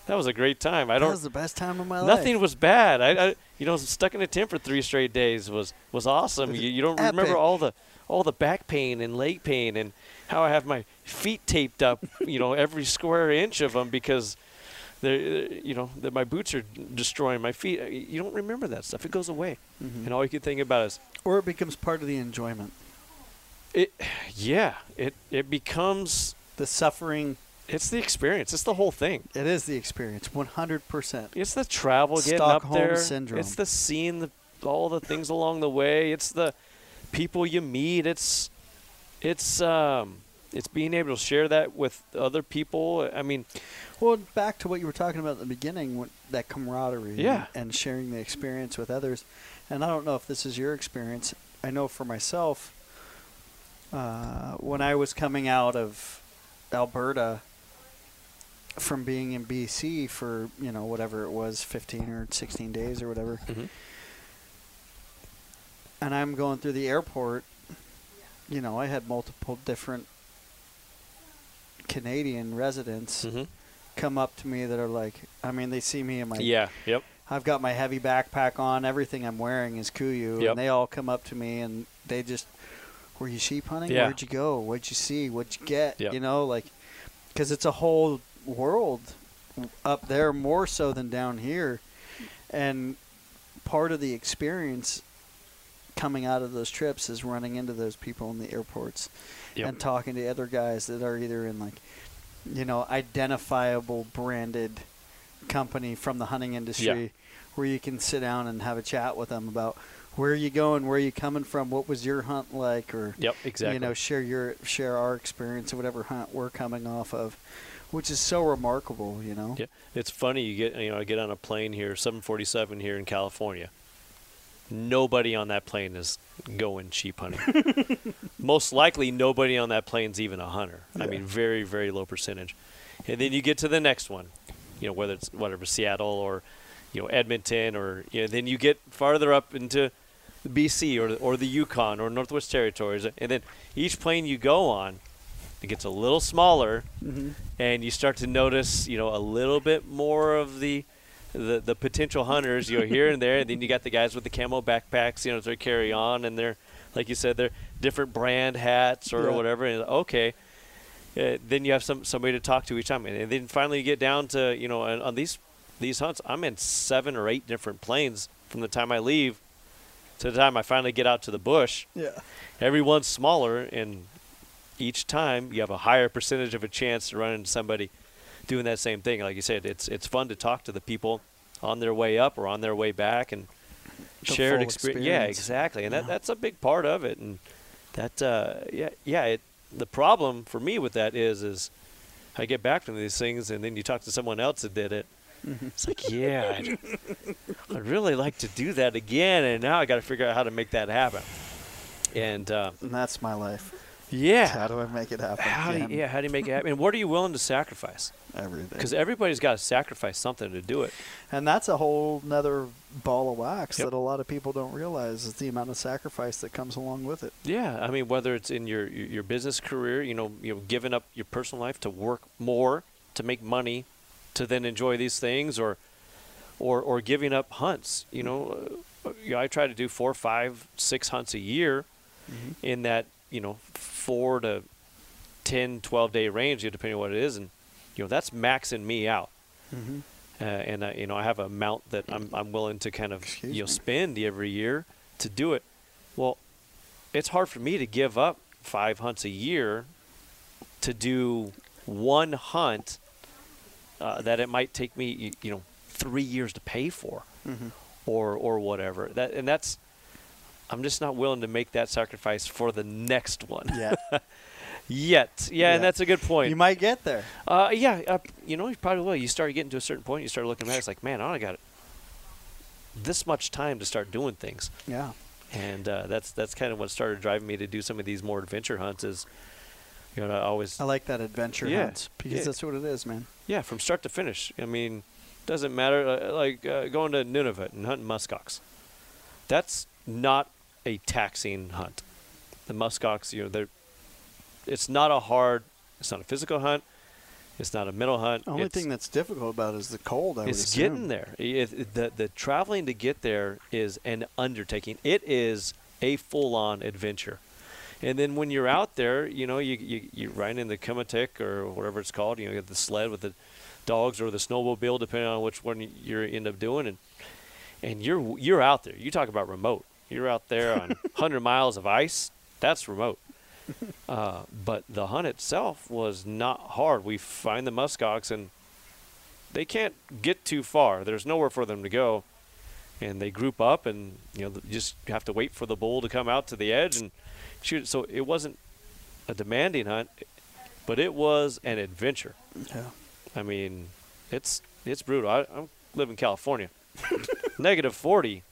that was a great time. I don't. That was the best time of my life. Nothing was bad. I, I, you know, stuck in a tent for three straight days was was awesome. You, you don't Epic. remember all the all the back pain and leg pain and how I have my feet taped up. You know, every square inch of them because they're you know that my boots are destroying my feet. Uh, You don't remember that stuff. It goes away, Mhm. and all you can think about is Or it becomes part of the enjoyment. it. Yeah, it it becomes. The suffering. It's the experience. It's the whole thing. It is the experience. 100%. It's the travel, getting Stockholm up there. syndrome. It's the seeing the, all the things along the way. It's the people you meet. It's it's um it's being able to share that with other people. I mean, Well, back to what you were talking about at the beginning, that camaraderie Yeah. and, and sharing the experience with others. And I don't know if this is your experience. I know for myself, uh, when I was coming out of Alberta from being in BC for, you know, whatever it was, 15 or 16 days or whatever, Mhm. and I'm going through the airport, you know, I had multiple different Canadian residents hmm come up to me that are like, I mean, they see me in my Yeah. Yep. I've got my heavy backpack on. Everything I'm wearing is KUIU, Yep. and they all come up to me and they just, "Were you sheep hunting? Yeah. Where'd you go? What'd you see? What'd you get? Yep. You know, like, because it's a whole world up there more so than down here, and part of the experience coming out of those trips is running into those people in the airports Yep. and talking to other guys that are either in like, you know, identifiable branded company from the hunting industry where you can sit down and have a chat with them about where are you going, where are you coming from, what was your hunt like, or Yep. Exactly. you know, share your share our experience of whatever hunt we're coming off of, which is so remarkable, you know. Yeah, it's funny. You get you know, I get on a plane here, 747 here in California. Nobody on that plane is going sheep hunting. *laughs* Most likely, nobody on that plane's even a hunter. I mean, very very low percentage. And then you get to the next one, you know, whether it's whatever Seattle or you know Edmonton or you know, then you get farther up into BC or or the Yukon or Northwest Territories, and then each plane you go on, it gets a little smaller Mm-hmm. and you start to notice, you know, a little bit more of the the, the potential hunters, you know, here and there. And then you got the guys with the camo backpacks, you know, they carry on, and they're like you said, they're different brand hats or Yeah. whatever. And okay, uh, then you have some somebody to talk to each time, and then finally you get down to you know on, on these these hunts, I'm in seven or eight different planes from the time I leave to the time I finally get out to the bush Yeah. everyone's smaller and each time you have a higher percentage of a chance to run into somebody doing that same thing. Like you said it's it's fun to talk to the people on their way up or on their way back and The shared full experience yeah exactly. And that, that's a big part of it. And that uh, yeah yeah it the problem for me with that is is I get back from these things and then you talk to someone else that did it. Mm-hmm. it's like yeah I'd, I'd really like to do that again and now I got to figure out how to make that happen. And uh, And that's my life. Yeah How do I make it happen? how do you, yeah, how do you make it happen? And what are you willing to sacrifice? Everything. Because everybody's got to sacrifice something to do it. And that's a whole nother ball of wax Yep. that a lot of people don't realize is the amount of sacrifice that comes along with it. Yeah, I mean, whether it's in your your, business career, you know, you know, giving up your personal life to work more to make money, to then enjoy these things, or or or giving up hunts. You know, uh, you know, I try to do four, five, six hunts a year, in that you know four to 10, 12 day range, depending on what it is, and you know that's maxing me out. Mm-hmm. uh, and I, you know I have a amount that I'm I'm willing to kind of Excuse you know me. spend every year to do it. Well, it's hard for me to give up five hunts a year to do one hunt uh, that it might take me you, you know three years to pay for Mm-hmm. or or whatever. That and that's I'm just not willing to make that sacrifice for the next one Yeah. *laughs* yet. Yeah, Yeah. and that's a good point. you might get there. Uh, yeah, uh, you know, you probably will. You start getting to a certain point, you start looking at it, it's like, man, I only got this much time to start doing things. Yeah. And uh, that's that's kind of what started driving me to do some of these more adventure hunts is, you know, I always, I like that adventure Yeah. hunt because Yeah. that's what it is, man. yeah, from start to finish. I mean, doesn't matter, uh, like uh, going to Nunavut and hunting muskox. That's not a taxing hunt. The muskox, you know, they're, it's not a hard, it's not a physical hunt. It's not a mental hunt. The only it's- thing that's difficult about it is the cold. I it's getting there. It, it- the the traveling to get there is an undertaking. It is a full on adventure. And then when you're out there, you know, you you you ride in the komatik or whatever it's called. You know, you have the sled with the dogs or the snowmobile, depending on which one you end up doing. And and you're you're out there. You talk about remote. You're out there on *laughs* 100 miles of ice. That's remote. *laughs* Uh, but the hunt itself was not hard. We find the muskox and they can't get too far. There's nowhere for them to go, and they group up and you know just have to wait for the bull to come out to the edge and shoot. So it wasn't a demanding hunt, but it was an adventure. Yeah. I mean, it's it's brutal. I, I live in California. *laughs* Negative 40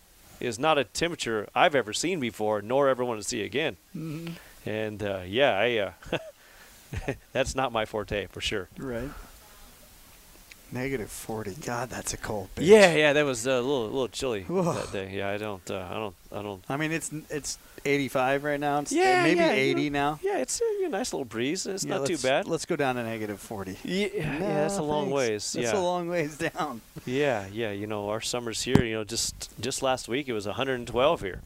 is not a temperature I've ever seen before, nor ever want to see again. And uh, yeah, I uh, *laughs* that's not my forte for sure. Right. Negative 40. God, that's a cold bitch. Yeah, yeah, that was a little little chilly Ugh. that day. Yeah, I don't, uh, I don't, I don't. I mean, it's it's 85 right now. It's Yeah, maybe yeah, you 80 know, now. Yeah, it's a, nice little breeze. It's Yeah, not too bad. Let's go down to negative 40. Yeah, yeah, that's a No, long thanks. ways. That's yeah, a long ways down. yeah, yeah. You know, our summer's here. You know, just just last week it was 112 here.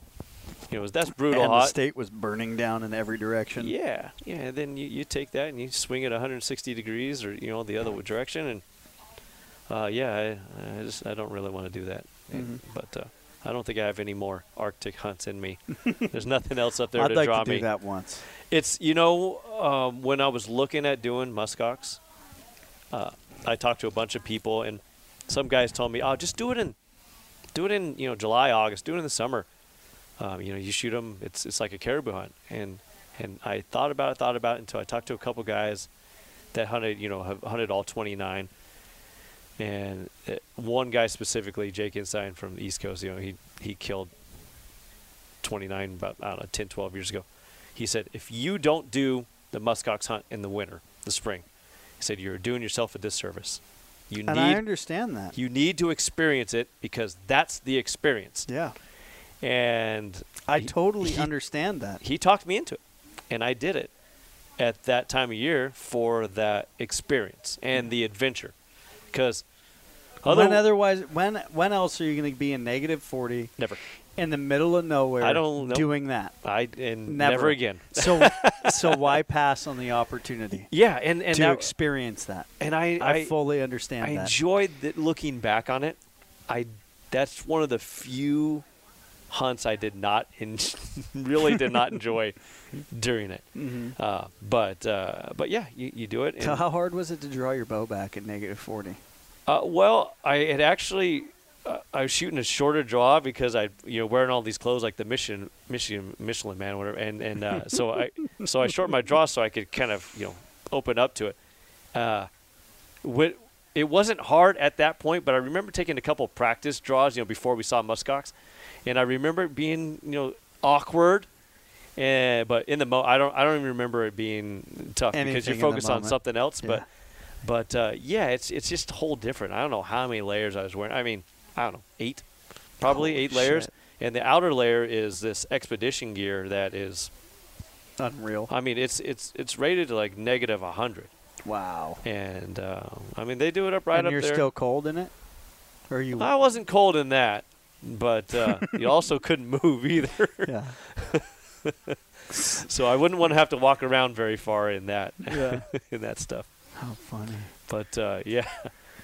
You know, that's brutal and the state was burning down in every direction. Yeah, yeah. And then you, you take that and you swing it 160 degrees, or you know, the other direction, and uh, yeah, I, I just I don't really want to do that. Mhm. But uh, I don't think I have any more Arctic hunts in me. *laughs* There's nothing else up there I'd to like draw to me. do that once. It's you know um, when I was looking at doing muskox, uh, I talked to a bunch of people and some guys told me, "Oh, just do it in, do it in you know July, August, do it in the summer. Um, you know, you shoot them. It's it's like a caribou hunt." And and I thought about it, thought about it until I talked to a couple guys that hunted, you know, have hunted all 29. And uh, one guy specifically, Jake Ensign from the East Coast, you know, he he killed 29 about I don't know 10, 12 years ago. He said, if you don't do the muskox hunt in the winter, the spring, he said you're doing yourself a disservice. You And I understand that. you need to experience it because that's the experience. yeah. And I he- totally he- understand that. he talked me into it, and I did it at that time of year for that experience and the adventure. Because other when otherwise, when when else are you going to be in negative 40 never, in the middle of nowhere I don't know. doing that? I and Never. never, again. So *laughs* so why pass on the opportunity Yeah, and and to now, experience that? and I I, I, fully understand I that. enjoyed that looking back on it. I that's one of the few hunts I did not en- *laughs* really did not enjoy *laughs* during it. hmm Uh, but uh, but yeah, you, you do it. So how hard was it to draw your bow back at negative 40? Uh, well, I had actually uh, I was shooting a shorter draw because I you know wearing all these clothes like the Mission Mission Michelin man or whatever, and and uh, so I so I shortened my draw so I could kind of you know open up to it. Uh, it wasn't hard at that point, but I remember taking a couple practice draws you know before we saw muskox, and I remember it being you know awkward. And, but in the mo, I don't. I don't even remember it being tough because you're focused on something else. Yeah. But but uh, yeah, it's it's just a whole different. I don't know how many layers I was wearing. I mean, I don't know, eight, probably Holy eight layers. And the outer layer is this expedition gear that is. Unreal. I mean, it's it's it's rated to like negative hundred, Wow. and uh, I mean they do it up right and up you're there. still cold in it? Or are you? I wasn't cold in that, but uh, *laughs* you also couldn't move either. yeah. *laughs* so I wouldn't want to have to walk around very far in that Yeah. *laughs* in that stuff. How funny. But uh, *laughs* yeah,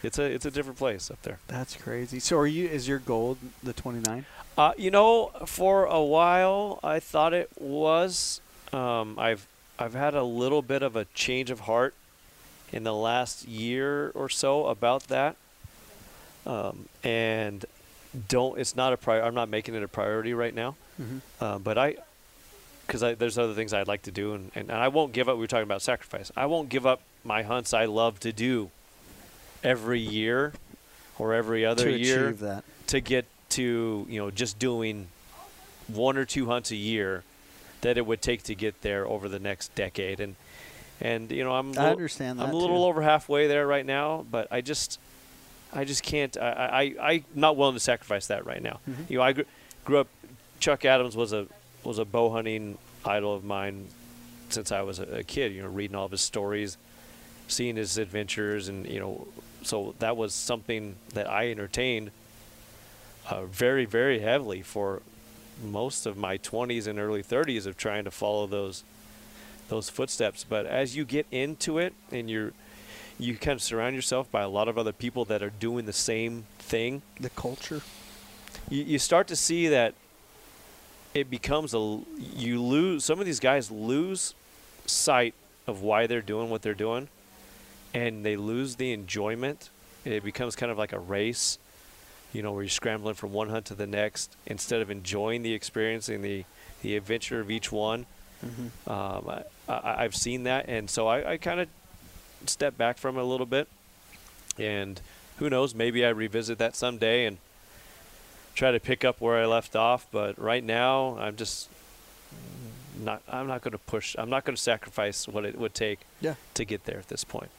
it's a it's a different place up there. That's crazy. So are you? Is your goal the 29? Uh, you know, for a while I thought it was. Um, I've I've had a little bit of a change of heart in the last year or so about that, um, and don't. It's not a prior. I'm not making it a priority right now. Mm-hmm. Uh, but I, because there's other things I'd like to do, and, and, and I won't give up. We were talking about sacrifice. I won't give up my hunts I love to do every year or every other to year achieve that. to get to you know just doing one or two hunts a year that it would take to get there over the next decade and and you know I'm I little, understand that. I'm a little too. over halfway there right now but I just I just can't I I I'm not willing to sacrifice that right now Mhm. you know I grew, grew up Chuck Adams was a was a bow hunting idol of mine since I was a, a kid you know reading all of his stories seeing his adventures and you know so that was something that I entertained uh, very very heavily for most of my 20s and early 30s of trying to follow those those footsteps but as you get into it and you're you kind of surround yourself by a lot of other people that are doing the same thing the culture. you, you start to see that it becomes a you lose some of these guys lose sight of why they're doing what they're doing and they lose the enjoyment it becomes kind of like a race you know where you're scrambling from one hunt to the next instead of enjoying the experience and the the adventure of each one Mm-hmm. um, I, I've seen that, and so I, I kind of step back from it a little bit. And who knows, maybe I revisit that someday and try to pick up where I left off. But right now, I'm just not. I'm not going to push. I'm not going to sacrifice what it would take Yeah. to get there at this point.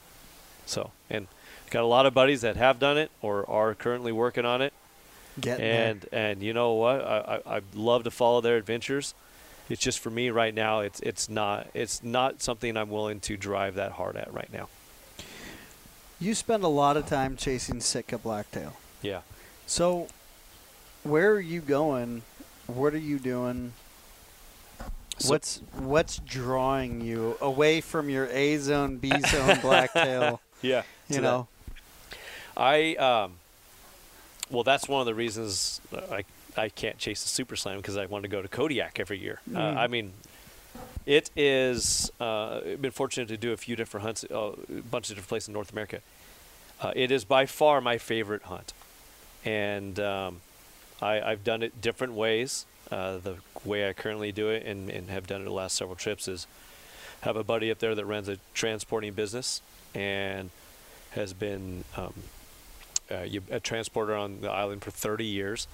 So, and got a lot of buddies that have done it or are currently working on it. Getting and and you know what? I, I I love to follow their adventures. It's just for me right now. It's it's not it's not something I'm willing to drive that hard at right now. You spend a lot of time chasing Sitka blacktail. Yeah. So, where are you going? What are you doing? So- what's what's drawing you away from your A zone, B zone blacktail? *laughs* Yeah. *laughs* You know, I um, well, that's one of the reasons I I can't chase the Super Slam because I want to go to Kodiak every year. Uh, Mm. I mean, it is. Uh, I've been fortunate to do a few different hunts, uh, a bunch of different places in North America. Uh, it is by far my favorite hunt, and um, I, I've done it different ways. Uh, the way I currently do it, and, and have done it the last several trips, is have a buddy up there that runs a transporting business and has been um, uh, a transporter on the island for 30 years,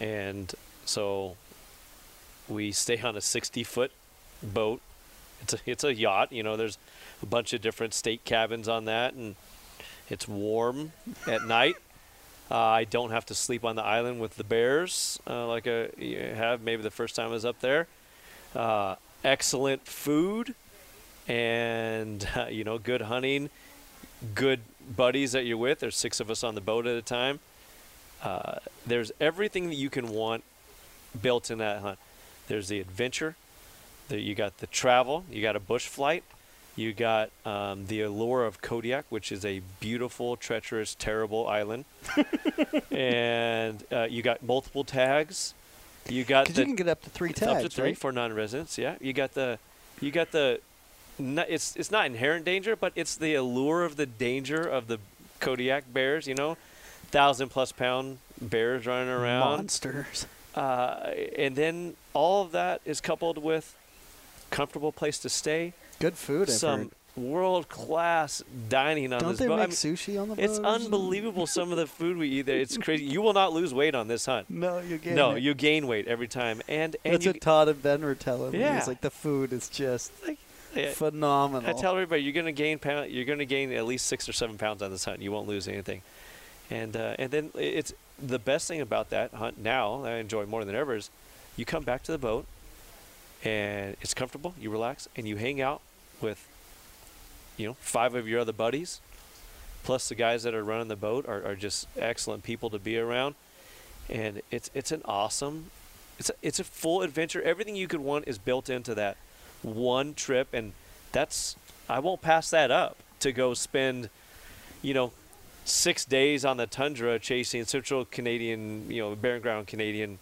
and so we stay on a 60 foot boat. It's a it's a yacht. You know, there's a bunch of different state cabins on that, and it's warm at *laughs* night. Uh, I don't have to sleep on the island with the bears uh, like I have maybe the first time I was up there. Uh, excellent food, and *laughs* you know, good hunting, good buddies that you're with. There's six of us on the boat at a time. Uh, there's everything that you can want built in that hunt. There's the adventure. You got the travel. You got a bush flight. You got um, the allure of Kodiak, which is a beautiful, treacherous, terrible island. *laughs* and uh, you got multiple tags. You got because the you can get up to three tags, up to three right? for non-residents. Yeah, you got the, you got the, it's it's not inherent danger, but it's the allure of the danger of the Kodiak bears. You know, thousand plus pound bears running around, Monsters. uh, and then all of that is coupled with comfortable place to stay, Good food. Some world class dining on Don't this they make I mean, sushi on the boat? it's unbelievable some of the food we eat there. It's *laughs* crazy. You will not lose weight on this hunt. No, you get no, it. you gain weight every time, and and That's what Todd and Ben were telling me. Yeah. It's like the food is just Yeah, phenomenal. I tell everybody you're gonna gain pound, you're gonna gain at least six or seven pounds on this hunt. You won't lose anything, and uh, and then it's the best thing about that hunt now that I enjoy more than ever is you come back to the boat, and it's comfortable. You relax and you hang out with, you know, five of your other buddies, plus the guys that are running the boat are, are just excellent people to be around, and it's it's an awesome, it's a, it's a full adventure. Everything you could want is built into that one trip, and that's I won't pass that up to go spend, you know, six days on the tundra chasing Central Canadian, you know, barren ground Canadian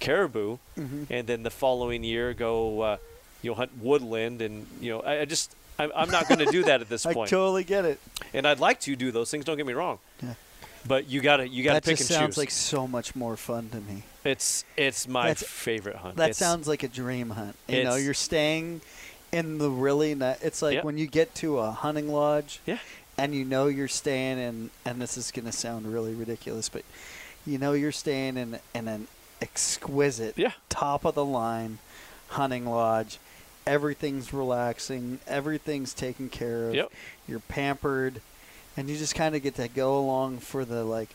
caribou, Mhm. and then the following year go, uh, you know, hunt woodland, and you know, I, I just I'm, I'm not going to do that at this *laughs* point. I totally get it. and I'd like to do those things. Don't get me wrong. Yeah. But you gotta you gotta That pick just and sounds like so much more fun to me. it's it's my That's- favorite hunt. That It's- sounds like a dream hunt. You know, you're staying in the really. Ni- it's like Yep. when you get to a hunting lodge. Yeah. And you know you're staying in, and this is going to sound really ridiculous, but you know you're staying in in an exquisite, Yeah. top of the line hunting lodge. Everything's relaxing. Everything's taken care of. Yep. You're pampered, and you just kind of get to go along for the like.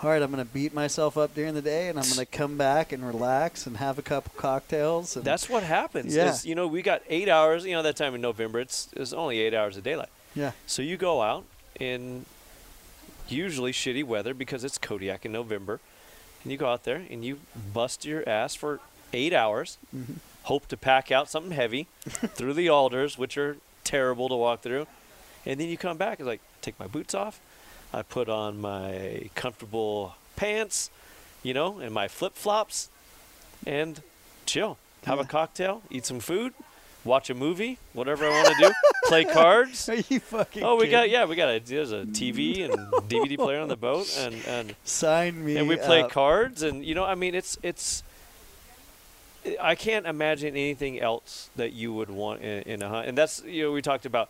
All right, I'm going to beat myself up during the day, and I'm going to come back and relax and have a couple cocktails. And That's what happens. Yeah. Is, you know, we got eight hours. You know, that time in November, it's it's only eight hours of daylight. yeah, So you go out in usually shitty weather because it's Kodiak in November, and you go out there and you bust your ass for eight hours. Mm-hmm. Hope to pack out something heavy *laughs* through the alders, which are terrible to walk through, and then you come back. It's like take my boots off. I put on my comfortable pants, you know, and my flip flops, and chill. Have a cocktail, eat some food, watch a movie, whatever I want to do. *laughs* Play cards. Are you fucking? Oh, we got yeah, we got a there's a TV and DVD *laughs* player on the boat, and and Sign me. and we play up. cards, and you know, I mean, it's it's. I can't imagine anything else that you would want in, in a hunt, and that's you know we talked about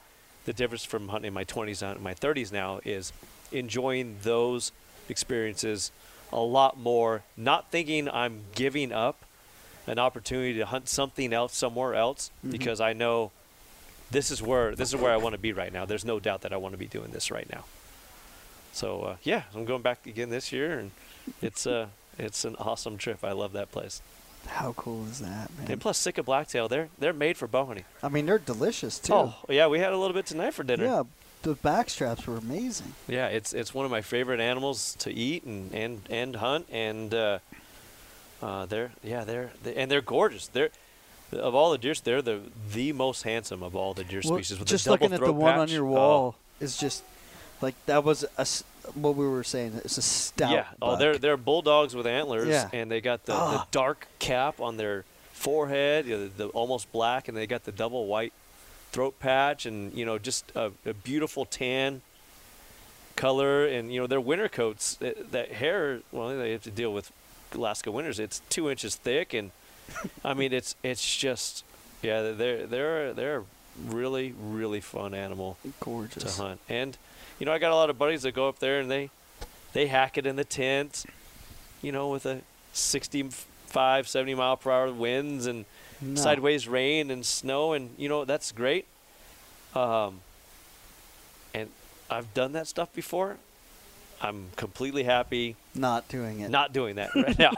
the difference from hunting in my 20s and my 30s now is enjoying those experiences a lot more, not thinking I'm giving up an opportunity to hunt something else somewhere else Mhm. because I know this is where this is where I want to be right now. There's no doubt that I want to be doing this right now. so uh, yeah, I'm going back again this year, and it's uh it's an awesome trip. I love that place. How cool is that, man? And plus, Sitka blacktail, they're they're made for bow. I mean, they're delicious too. Oh yeah, we had a little bit tonight for dinner. yeah. The back straps were amazing. Yeah, it's it's one of my favorite animals to eat and and, and hunt, and uh, uh, they're yeah they're they, and they're gorgeous. They're of all the deer, they're the the most handsome of all the deer Well, species. With just the looking at the one on your Oh, wall is just like that was a what we were saying. It's a stout. yeah. Oh, they're they're bulldogs with antlers, Yeah. and they got the, the Ah. dark cap on their forehead, you know, the, the almost black, and they got the double white throat patch, and you know just a, a beautiful tan color, and you know their winter coats. That, that hair, well, they have to deal with Alaska winters. It's two inches thick, and I mean it's it's just yeah they're they're they're a really really fun animal gorgeous. to hunt. And you know, I got a lot of buddies that go up there and they they hack it in the tent, you know, with a 65, 70 mile per hour winds and No. sideways rain and snow, and you know that's great. Um, and I've done that stuff before. I'm completely happy Not doing it. not doing that *laughs* right now.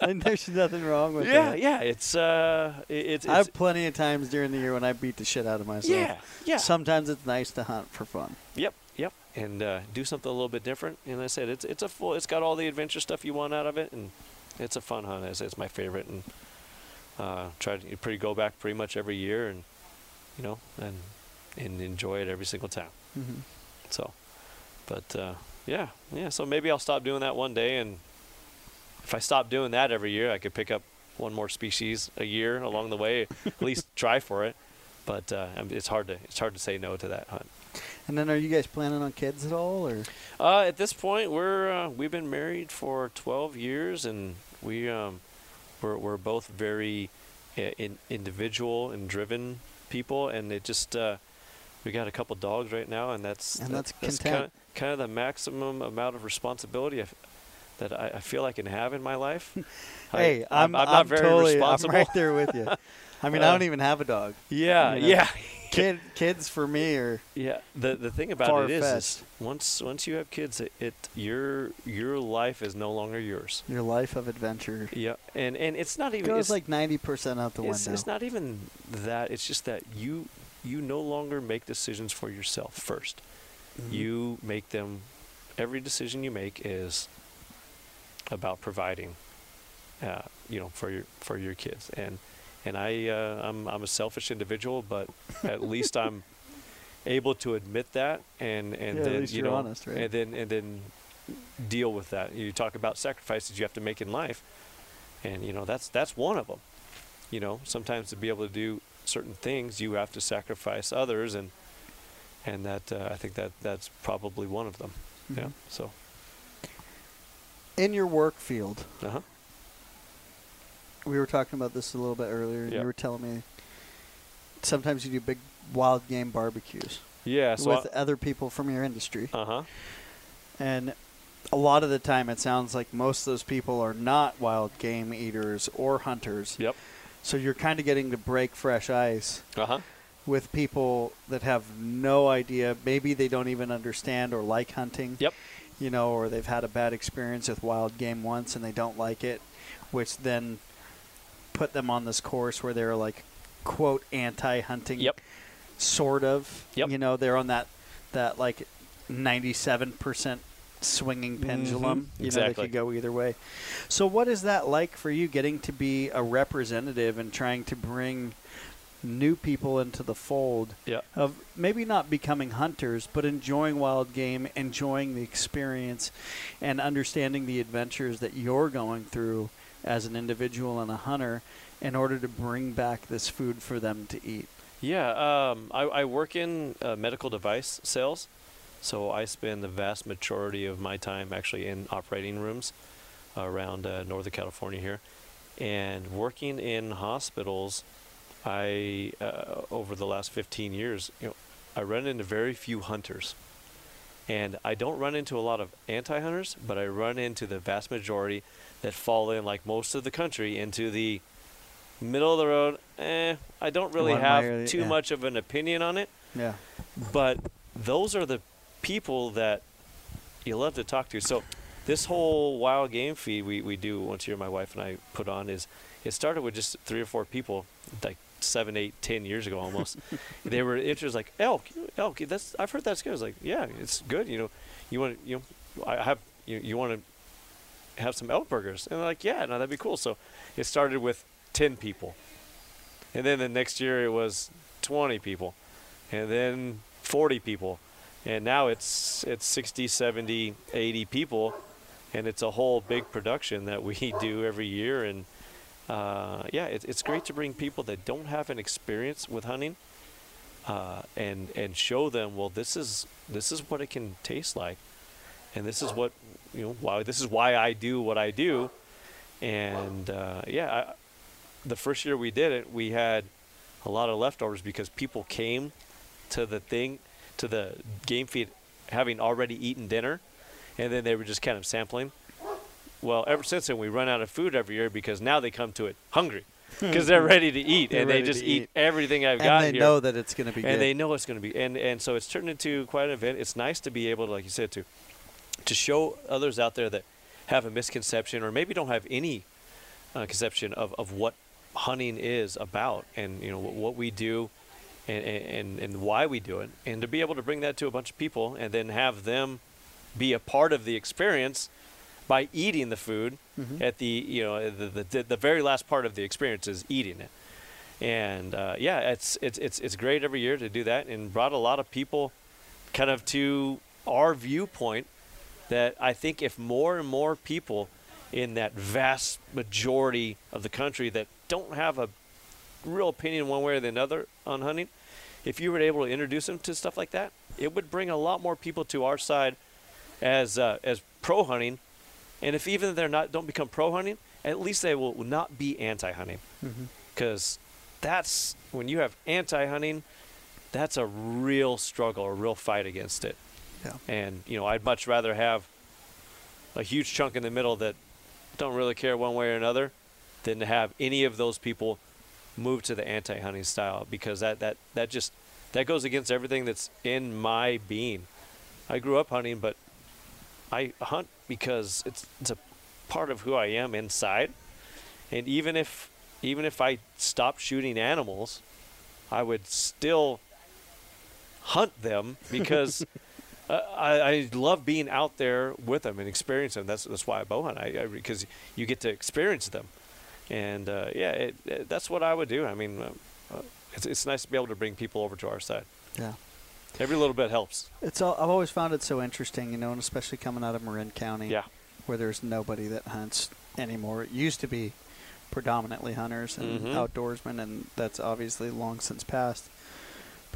and there's nothing wrong with yeah, that. yeah, it's uh, it, it's, I have plenty of times during the year when I beat the shit out of myself. yeah, yeah. Sometimes it's nice to hunt for fun. Yep, yep, and uh, do something a little bit different. And I said it's it's a full. It's got all the adventure stuff you want out of it, and it's a fun hunt. I said it's my favorite, and uh, try to pretty go back pretty much every year, and you know, and and enjoy it every single time. hmm So, but uh, yeah, yeah. So maybe I'll stop doing that one day, and if I stop doing that every year, I could pick up one more species a year along the way. at least *laughs* try for it. But uh, it's hard to it's hard to say no to that hunt. And then, are you guys planning on kids at all, or Uh, at this point, we're uh, we've been married for 12 years, and we um, we're we're both very uh, in, individual and driven people, and it just uh, we got a couple dogs right now, and that's And that- that's kind content. Kind of the maximum amount of responsibility I f- that I, I feel I can have in my life. *laughs* I- hey, I'm, I'm, not very totally, responsible. I'm right there with you. *laughs* I mean, I Uh, don't even have a dog. Yeah, you know. yeah. *laughs* Kid, kids for me are Yeah, the the thing about it is, is once once you have kids, it, it your your life is no longer yours. your life of adventure. Yeah, and and it's not even Goes it's, like ninety percent out the it's, window. it's not even that. It's just that you you no longer make decisions for yourself 1st Mhm. You make them. Every decision you make is about providing, uh, you know, for your for your kids. And and I uh, I'm I'm a selfish individual, but at *laughs* least I'm able to admit that and and Yeah, then you know honest, right? and then and then deal with that. You talk about sacrifices you have to make in life, and you know that's that's one of them. You know, sometimes to be able to do certain things, you have to sacrifice others, and and that uh, I think that that's probably one of them. Yeah. Mhm. So. In your work field, Uh huh. we were talking about this a little bit earlier, and Yeah. you were telling me sometimes you do big wild game barbecues Yeah. So. with other people from your industry. Uh huh. And a lot of the time, it sounds like most of those people are not wild game eaters or hunters. Yep. So you're kind of getting to break fresh ice Uh huh. With people that have no idea. Maybe they don't even understand or like hunting. Yep. You know, or they've had a bad experience with wild game once and they don't like it, which then put them on this course where they're like, quote, anti-hunting. Yep. Sort of. Yep. You know, they're on that that like 97% swinging mm-hmm. pendulum. You know, they Exactly. could go either way. So, what is that like for you getting to be a representative and trying to bring new people into the fold Yeah. of maybe not becoming hunters, but enjoying wild game, enjoying the experience, and understanding the adventures that you're going through as an individual and a hunter in order to bring back this food for them to eat? Yeah, um, I, I work in uh, medical device sales, so I spend the vast majority of my time actually in operating rooms around uh, Northern California here, and working in hospitals. I uh, over the last 15 years, you know, I run into very few hunters, and I don't run into a lot of anti-hunters, but I run into the vast majority that fall in, like most of the country, into the middle of the road. Eh, I don't really One have the- too yeah. much of an opinion on it, Yeah. but those are the people that you love to talk to. So this whole wild game feed we, we do once a year, my wife and I put on is it started with just three or four people, like seven, eight, ten years ago almost. *laughs* they were interested like elk, elk. That's I've heard that's good. I was like, yeah, it's good. You know, you want you know, I have you you want to have some elk burgers, and they're like, yeah, no, that'd be cool. So it started with ten people, and then the next year it was twenty people, and then forty people, and now it's it's 60, 70, 80 people, and it's a whole big production that we *laughs* do every year and uh, yeah, it, it's great to bring people that don't have an experience with hunting, uh, and and show them, well, this is this is what it can taste like, and this is what you know why this is why I do what I do, and uh, yeah, I, the first year we did it, we had a lot of leftovers because people came to the thing, to the game feed, having already eaten dinner, and then they were just kind of sampling well, ever since then, we run out of food every year because now they come to it hungry because they're ready to eat and they just eat, eat. everything I've and got And they here. know that it's going to be good. and good. they know it's going to be and and so it's turned into quite an event. It's nice to be able to, like you said, to to show others out there that have a misconception or maybe don't have any uh, conception of, of what hunting is about and you know what, what we do and, and and why we do it and to be able to bring that to a bunch of people and then have them be a part of the experience by eating the food Mhm. at the you know the, the the very last part of the experience is eating it and uh, yeah it's it's it's it's great every year to do that and brought a lot of people kind of to our viewpoint that I think if more and more people in that vast majority of the country that don't have a real opinion one way or the other on hunting, if you were able to introduce them to stuff like that, it would bring a lot more people to our side as uh, as pro hunting. And if even they're not don't become pro hunting, at least they will not be anti hunting, because mm-hmm. that's when you have anti hunting, that's a real struggle, a real fight against it. Yeah. And you know, I'd much rather have a huge chunk in the middle that don't really care one way or another than to have any of those people move to the anti-hunting style because that that that just that goes against everything that's in my being. I grew up hunting, but I hunt because it's it's a part of who I am inside. And even if even if I stopped shooting animals, I would still hunt them *laughs* because uh, I, I love being out there with them and experiencing them. That's that's why I bow hunt. I, I because you get to experience them, and uh, yeah, it, it, that's what I would do. I mean, uh, uh, it's it's nice to be able to bring people over to our side. Yeah. Every little bit helps. It's all, I've always found it so interesting, you know, and especially coming out of Marin County, Yeah. where there's nobody that hunts anymore. It used to be predominantly hunters and Mhm. outdoorsmen, and that's obviously long since passed.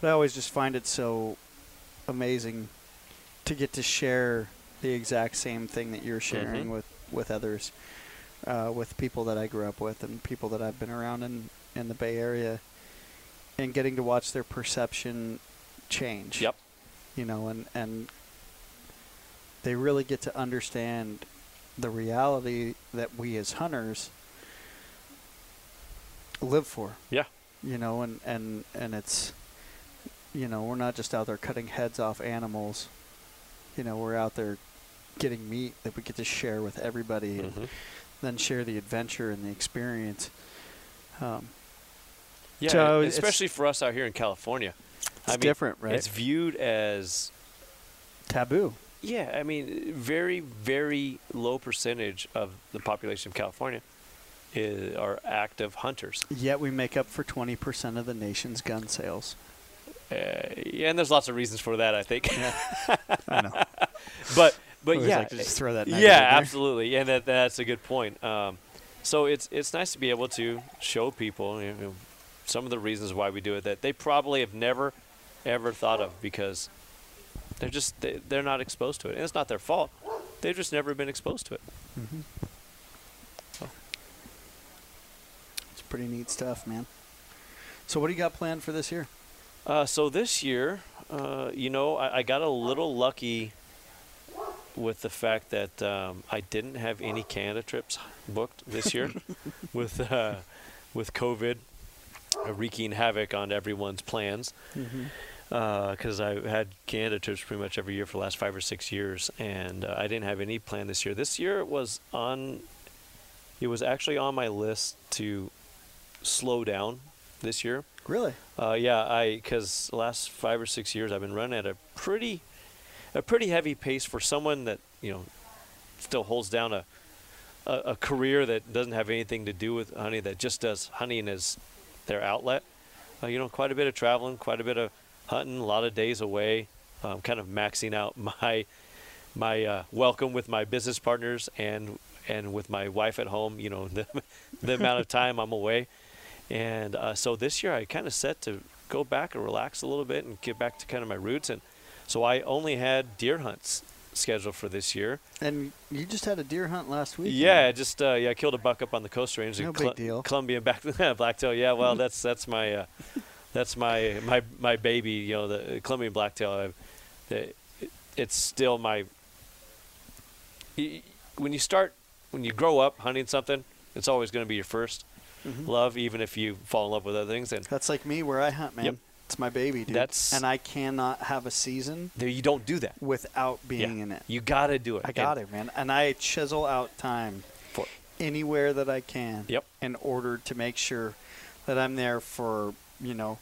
But I always just find it so amazing to get to share the exact same thing that you're sharing Mhm. with with others, uh, with people that I grew up with and people that I've been around in in the Bay Area, and getting to watch their perception change Yep. you know, and and they really get to understand the reality that we as hunters live for. Yeah. You know, and and and it's you know, we're not just out there cutting heads off animals. You know, we're out there getting meat that we get to share with everybody and Mhm. then share the adventure and the experience. Um, Yeah, So especially for us out here in California. It's I mean, different, right? It's viewed as taboo. yeah. I mean, very very low percentage of the population of California is, are active hunters. Yet we make up for 20% of the nation's gun sales. Uh, yeah, and there's lots of reasons for that, I think. I know. *laughs* but but yeah, like just throw that yeah, nugget in there. absolutely, and that that's a good point. Um, so it's it's nice to be able to show people you know, some of the reasons why we do it that they probably have never ever thought of because they're just they, they're not exposed to it, and it's not their fault. They've just never been exposed to it. It's pretty neat stuff, man. So what do you got planned for this year? Uh, so this year, uh, you know, I, I got a little lucky with the fact that um, I didn't have any Canada trips booked this year, *laughs* with uh, with COVID uh, wreaking havoc on everyone's plans. Because I had Canada trips pretty much every year for the last five or six years, and uh, I didn't have any plan this year. This year it was on. It was actually on my list to slow down this year. Really? Uh, yeah, I because the last five or six years I've been running at a pretty, a pretty heavy pace for someone that you know, still holds down a, a, a career that doesn't have anything to do with honey that just does hunting as their outlet. Uh, you know, quite a bit of traveling, quite a bit of hunting, a lot of days away. Um, kind of maxing out *laughs* my my uh, welcome with my business partners and and with my wife at home. You know, *laughs* the, the amount of time I'm away. And uh, so this year I kind of set to go back and relax a little bit and get back to kind of my roots. And so I only had deer hunts scheduled for this year. And you just had a deer hunt last week. Yeah, I just uh, yeah, I killed a buck up on the Coast Range. in No big deal. Columbian back *laughs* blacktail. Yeah, well, that's that's my uh, that's my my my baby. You know, the Columbian blacktail. The, it's still my. When you start, when you grow up hunting something, it's always going to be your 1st Mhm. love, even if you fall in love with other things. And That's like me where I hunt, man. Yep. It's my baby, dude. That's- and I cannot have a season there, you don't do that. without being Yeah. in it. You got to do it. I got And it, man. And I chisel out time For, anywhere that I can Yep. in order to make sure that I'm there for, you know,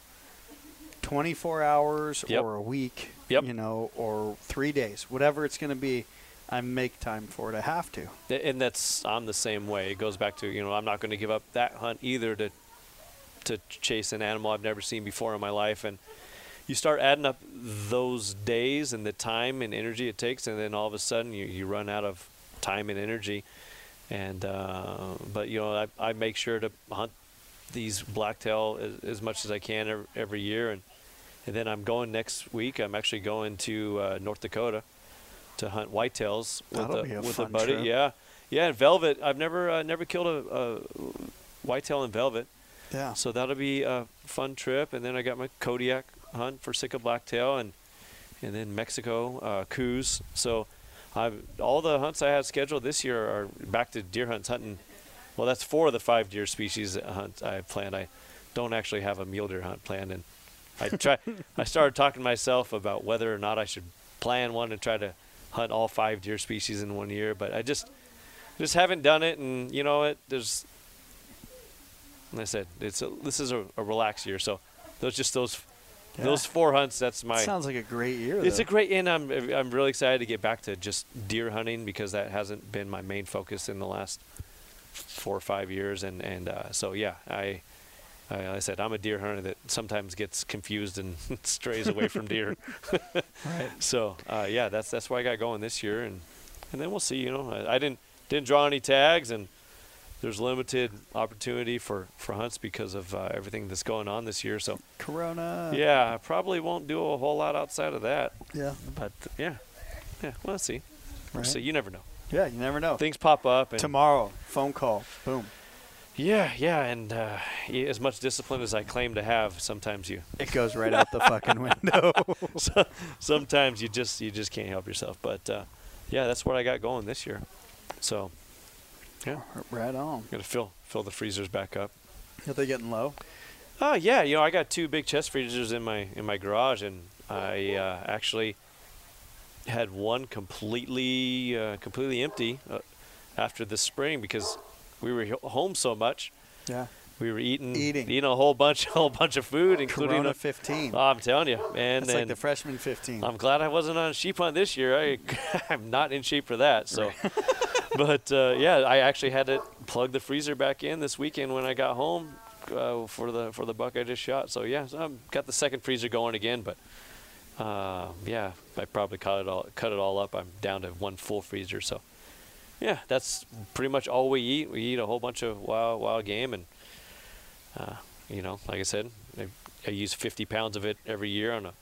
24 hours Yep. or a week, Yep. you know, or three days, whatever it's going to be. I make time for it. I have to. and that's I'm the same way. It goes back to you know I'm not going to give up that hunt either to to chase an animal I've never seen before in my life, and you start adding up those days and the time and energy it takes, and then all of a sudden you, you run out of time and energy. And uh, but you know I, I make sure to hunt these blacktail as, as much as I can every, every year, and and then I'm going next week. I'm actually going to uh, North Dakota to hunt whitetails with That'll a, a with a buddy. trip. Yeah, yeah. And velvet. I've never uh, never killed a, a whitetail in velvet, Yeah. so that'll be a fun trip. And then I got my Kodiak hunt for Sitka blacktail, and and then Mexico uh, Coues. So I've all the hunts I have scheduled this year are back to deer hunts hunting. Well, that's four of the five deer species hunt I planned. I don't actually have a mule deer hunt planned, and I try. *laughs* I started talking to myself about whether or not I should plan one and try to hunt all five deer species in one year, but I just just haven't done it. And you know, it there's. Like I said, it's a, this is a, a relaxed year, so those just those Yeah. those four hunts. That's my. Sounds like a great year. It's though. a great, year. and I'm I'm really excited to get back to just deer hunting because that hasn't been my main focus in the last four or five years, and and uh, so yeah, I, I like I said I'm a deer hunter that sometimes gets confused and *laughs* strays away from deer. *laughs* right. So uh, yeah, that's that's why I got going this year, and and then we'll see. You know, I, I didn't didn't draw any tags, and there's limited opportunity for for hunts because of uh, everything that's going on this year. So Corona. yeah, I probably won't do a whole lot outside of that. Yeah. But yeah, yeah, we'll see. We'll Right. see. You never know. Yeah. You never know. Things pop up, and Tomorrow, phone call. Boom. yeah, yeah, and uh, as much discipline as I claim to have, sometimes you, It goes right out the fucking *laughs* window. *laughs* so, sometimes you just you just can't help yourself. But uh, yeah, that's what I got going this year. So yeah, right on. to fill fill the freezers back up. Are they getting low? Oh yeah, you know I got two big chest freezers in my in my garage, and I uh, actually had one completely uh, completely empty uh, after the spring because we were home so much. Yeah. We were eating Eating. Eating a whole bunch *laughs* whole bunch of food, including. Corona a- 15. oh, I'm telling you, man. That's like the freshman 15. I'm glad I wasn't on a sheep hunt this year. I, *laughs* I'm not in shape for that. So, *laughs* but uh, yeah, I actually had to plug the freezer back in this weekend when I got home uh, for the for the buck I just shot. So yeah, so I've got the second freezer going again. But uh, yeah, I probably cut it all cut it all up. I'm down to one full freezer. So yeah, that's pretty much all we eat. We eat a whole bunch of wild wild game, and uh, you know, like I said, I, I use 50 pounds of it every year on a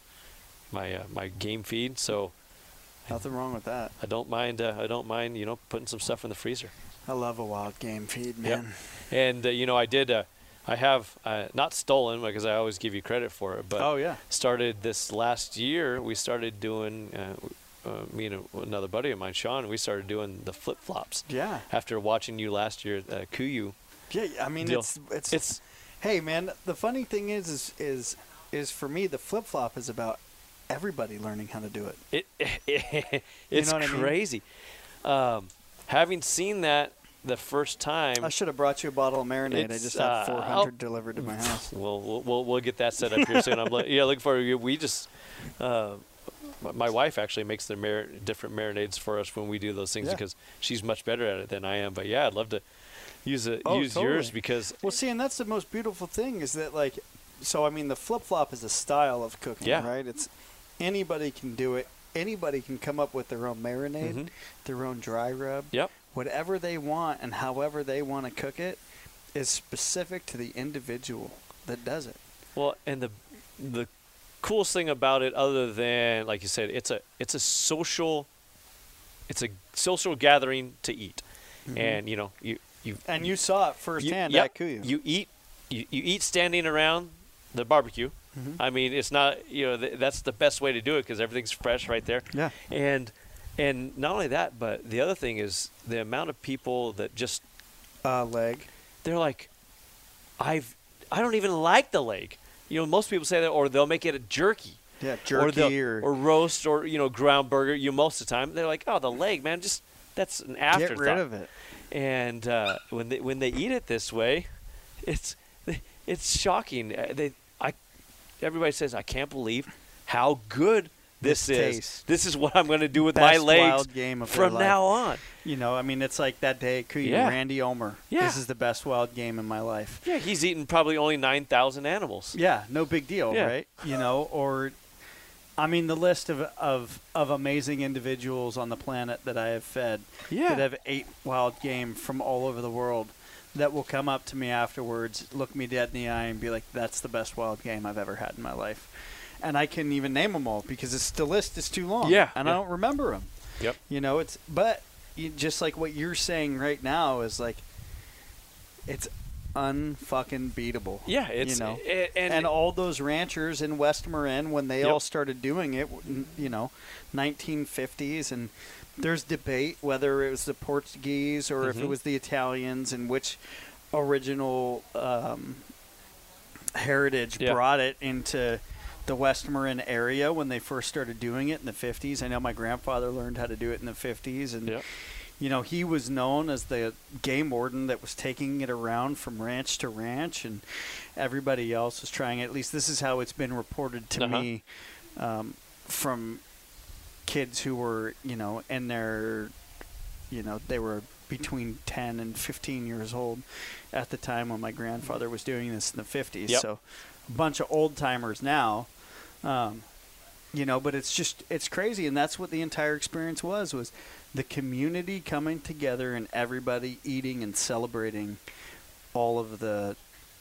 my uh, my game feed. So. Nothing wrong with that. I don't mind. Uh, I don't mind. You know, putting some stuff in the freezer. I love a wild game feed, Yep. man. And uh, you know, I did. I have uh, not stolen because I always give you credit for it, but Oh, yeah. started this last year. We started doing. Uh, uh, me and another buddy of mine, Sean, we started doing the flip flops. Yeah. After watching you last year at uh, KUIU, Yeah, I mean, Deal. it's, it's it's Hey, man, the funny thing is, is, is is for me the flip flop is about everybody learning how to do it. It, *laughs* it's know what I mean? crazy. Um, having seen that the first time, I should have brought you a bottle of marinade. I just had uh, 400 I'll- delivered to my house. *laughs* we'll, we'll we'll get that set up here soon. I'm like, yeah, looking forward. to it. We just. Uh, my- wife actually makes the mar- different marinades for us when we do those things Yeah. because she's much better at it than I am. But yeah, I'd love to use it, Oh, use yours because Well, see, and that's the most beautiful thing is that like, so I mean, the flip flop is a style of cooking, Yeah. right? It's anybody can do it. Anybody can come up with their own marinade, Mhm. their own dry rub, Yep. Whatever they want, and however they want to cook it is specific to the individual that does it. Well, and the the coolest thing about it, other than like you said, it's a it's a social it's a social gathering to eat, and you know you you And you saw it you, firsthand yep, at KUIU. you eat you, you eat standing around the barbecue. Mhm. I mean, it's not you know th- that's the best way to do it because everything's fresh right there. Yeah. And and not only that, but the other thing is the amount of people that just uh, leg. they're like, I've I don't even like the leg. You know, most people say that, or they'll make it a jerky, Yeah, or, jerky they'll- or, or roast, or you know, ground burger. You most of the time they're like, oh, the leg, man, just that's an afterthought. get rid of it. And uh, when they when they eat it this way, it's it's shocking. Uh, They I everybody says I can't believe how good this, is. tastes. This is what I'm going to do with my Best legs wild game of from now on. You know, I mean, it's like that day Yeah. Randy Ulmer. Yeah. This is the best wild game in my life. Yeah, he's eaten probably only nine thousand animals. Yeah, no big deal, Yeah. right? You know, or I mean, the list of, of of amazing individuals on the planet that I have fed Yeah. that have ate wild game from all over the world that will come up to me afterwards, look me dead in the eye, and be like, "That's the best wild game I've ever had in my life." And I can't even name them all because it's, the list is too long. Yeah, and yeah. I don't remember them. Yep. You know, it's but you, just like what you're saying right now is like, it's unfucking beatable. Yeah, it's you know, a- and, and, all those ranchers in West Marin when they Yep. all started doing it, you know, 1950s, and there's debate whether it was the Portuguese or if it Mhm. was the Italians and which original um, heritage Yeah. brought it into the West Marin area when they first started doing it in the 50s. I know my grandfather learned how to do it in the 50s, and Yep. you know, he was known as the game warden that was taking it around from ranch to ranch, and everybody else was trying it. At least this is how it's been reported to Uh-huh. me um, from kids who were, you know, in their, you know, they were between 10 and 15 years old at the time when my grandfather was doing this in the 50s. Yep. So a bunch of old timers now. Um, you know but it's just it's crazy and that's what the entire experience was was the community coming together and everybody eating and celebrating all of the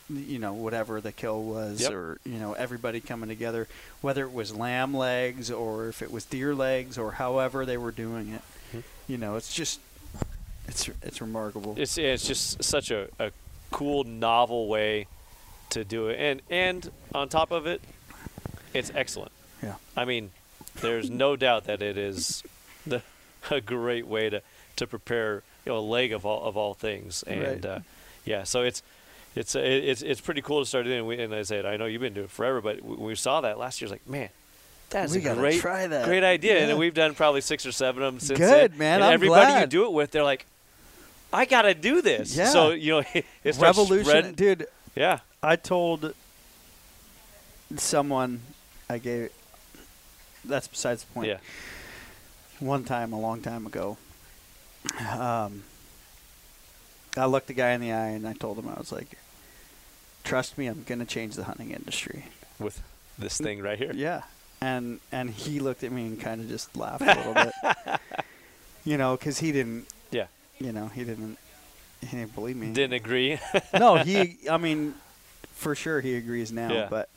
you know whatever the kill was Yep. or you know everybody coming together whether it was lamb legs or if it was deer legs or however they were doing it Mhm. you know it's just it's it's remarkable It's it's just such a, a cool, novel way to do it, and and on top of it, it's excellent. yeah I mean, there's no *laughs* doubt that it is the *laughs* a great way to, to prepare you know a leg of all of all things, and Right. uh, yeah, so it's. It's, uh, it's it's pretty cool to start doing. We, and I said, I know you've been doing it forever, but when we saw that last year, it's like, man, that's We a great, try that. great idea. Yeah. And we've done probably six or seven of them since. Good, then. man. And I'm everybody you do it with, they're like, I gotta do this. Yeah. So you know, *laughs* it starts revolution dude Yeah. I told someone I gave. That's besides the point. Yeah. One time, a long time ago, um, I looked the guy in the eye and I told him I was like, "Trust me, I'm gonna change the hunting industry." With this thing right here. Yeah, and and he looked at me and kind of just laughed a little bit. *laughs* You know, because he didn't. Yeah. You know, he didn't. He didn't believe me. Didn't agree. no, he. *laughs* I mean, for sure he agrees now. Yeah. But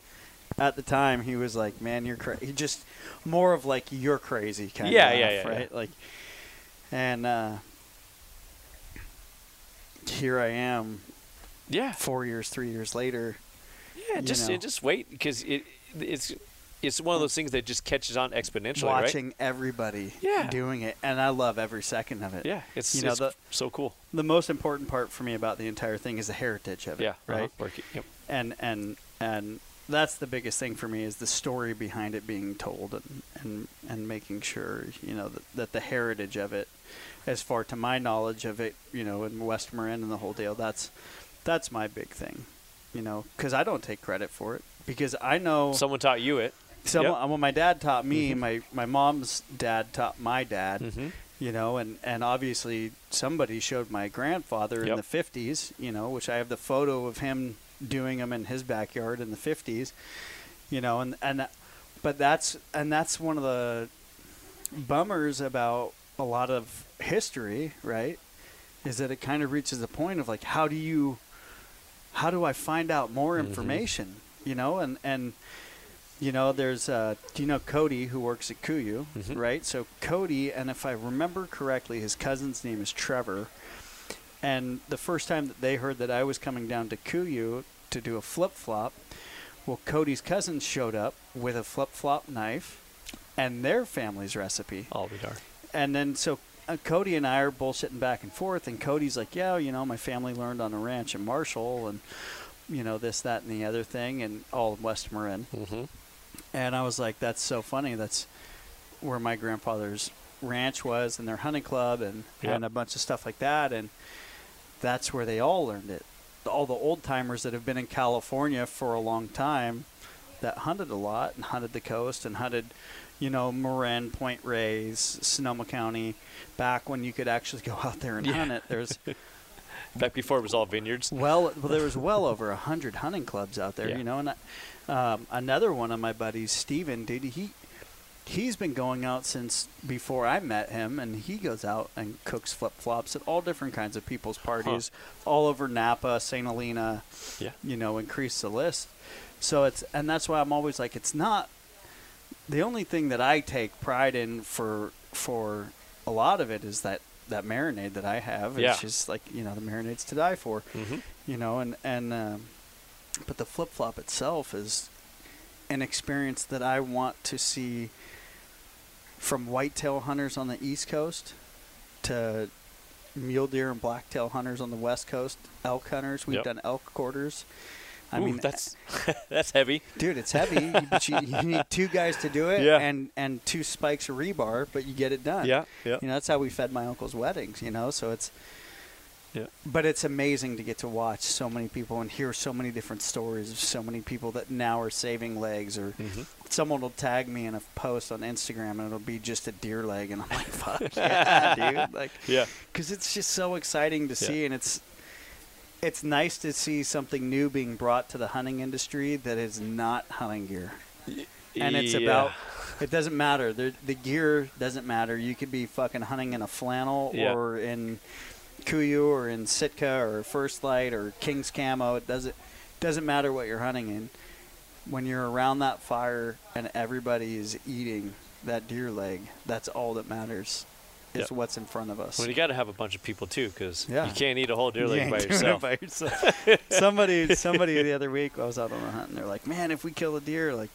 at the time, he was like, "Man, you're crazy." He just more of like you're crazy kind Yeah, of yeah, laugh, yeah, right? Like, and uh, here I am, yeah. four years, three years later. Yeah. Just know. just wait because it it's it's one of those things that just catches on exponentially, right? watching everybody Yeah. doing it, and I love every second of it. Yeah. It's You know, it's the- so cool. The most important part for me about the entire thing is the heritage of it, Yeah. right? Uh-huh. Yep. and and and that's the biggest thing for me is the story behind it being told and and, and making sure you know that, that the heritage of it as far to my knowledge of it you know in west marin and the whole deal that's that's my big thing you know because i don't take credit for it because i know Someone taught you it. someone well my dad taught me my my mom's dad taught my dad Mm-hmm. you know and and obviously somebody showed my grandfather in the 50s you know which i have the photo of him doing them in his backyard in the 50s you know and and but that's and that's one of the bummers about a lot of history right is that it kind of reaches a point of like how do you how do i find out more Mhm. information you know and and you know there's uh do you know cody who works at KUIU Mhm. right so cody and if i remember correctly his cousin's name is trevor and the first time that they heard that i was coming down to KUIU to do a flip flop well cody's cousins showed up with a flip flop knife and their family's recipe All we are. and then so uh, Cody and I are bullshitting back and forth, and Cody's like, "Yeah, you know, my family learned on a ranch in Marshall, and you know this, that, and the other thing, and all in West Marin." Mm-hmm. And I was like, "That's so funny. That's where my grandfather's ranch was, and their hunting club, and Yeah. and a bunch of stuff like that, and that's where they all learned it. All the old timers that have been in California for a long time, that hunted a lot and hunted the coast and hunted." You know, Marin, Point Reyes, Sonoma County, back when you could actually *laughs* go out there and Yeah. hunt it. There's *laughs* Back before it was all vineyards. well, well, there was well *laughs* over a hundred hunting clubs out there, Yeah. you know. And I, um, another one of my buddies, Steven, dude, he he's been going out since before I met him, and he goes out and cooks flip flops at all different kinds of people's parties, all over Napa, St. Helena, Yeah. you know, increase the list. So it's and that's why I'm always like, it's not the only thing that I take pride in for for a lot of it is that that marinade that I have. Yeah. It's just like you know the marinades to die for Mm-hmm. you know and and um, but the flip flop itself is an experience that I want to see from whitetail hunters on the east coast to mule deer and blacktail hunters on the west coast elk hunters we've Yep. done elk quarters I Ooh, mean that's *laughs* that's heavy. dude it's heavy but you, you need two guys to do it Yeah. and and two spikes of rebar but you get it done Yeah, yeah. you know that's how we fed my uncle's weddings you know so it's Yeah. but it's amazing to get to watch so many people and hear so many different stories of so many people that now are saving legs or Mm-hmm. someone will tag me in a post on instagram and it'll be just a deer leg and i'm like fuck *laughs* yeah dude like Yeah. because it's just so exciting to Yeah. see and it's it's nice to see something new being brought to the hunting industry that is not hunting gear and it's Yeah. about it doesn't matter the, the gear doesn't matter you could be fucking hunting in a flannel Yeah. or in KUIU or in sitka or First Lite or king's camo it doesn't doesn't matter what you're hunting in when you're around that fire and everybody is eating that deer leg that's all that matters is Yep. what's in front of us Well, you got to have a bunch of people too, because Yeah. you can't eat a whole deer leg by *laughs* yourself. by yourself. somebody, somebody the other week, I was out on a hunt, and they're like, "Man, if we kill a deer, like,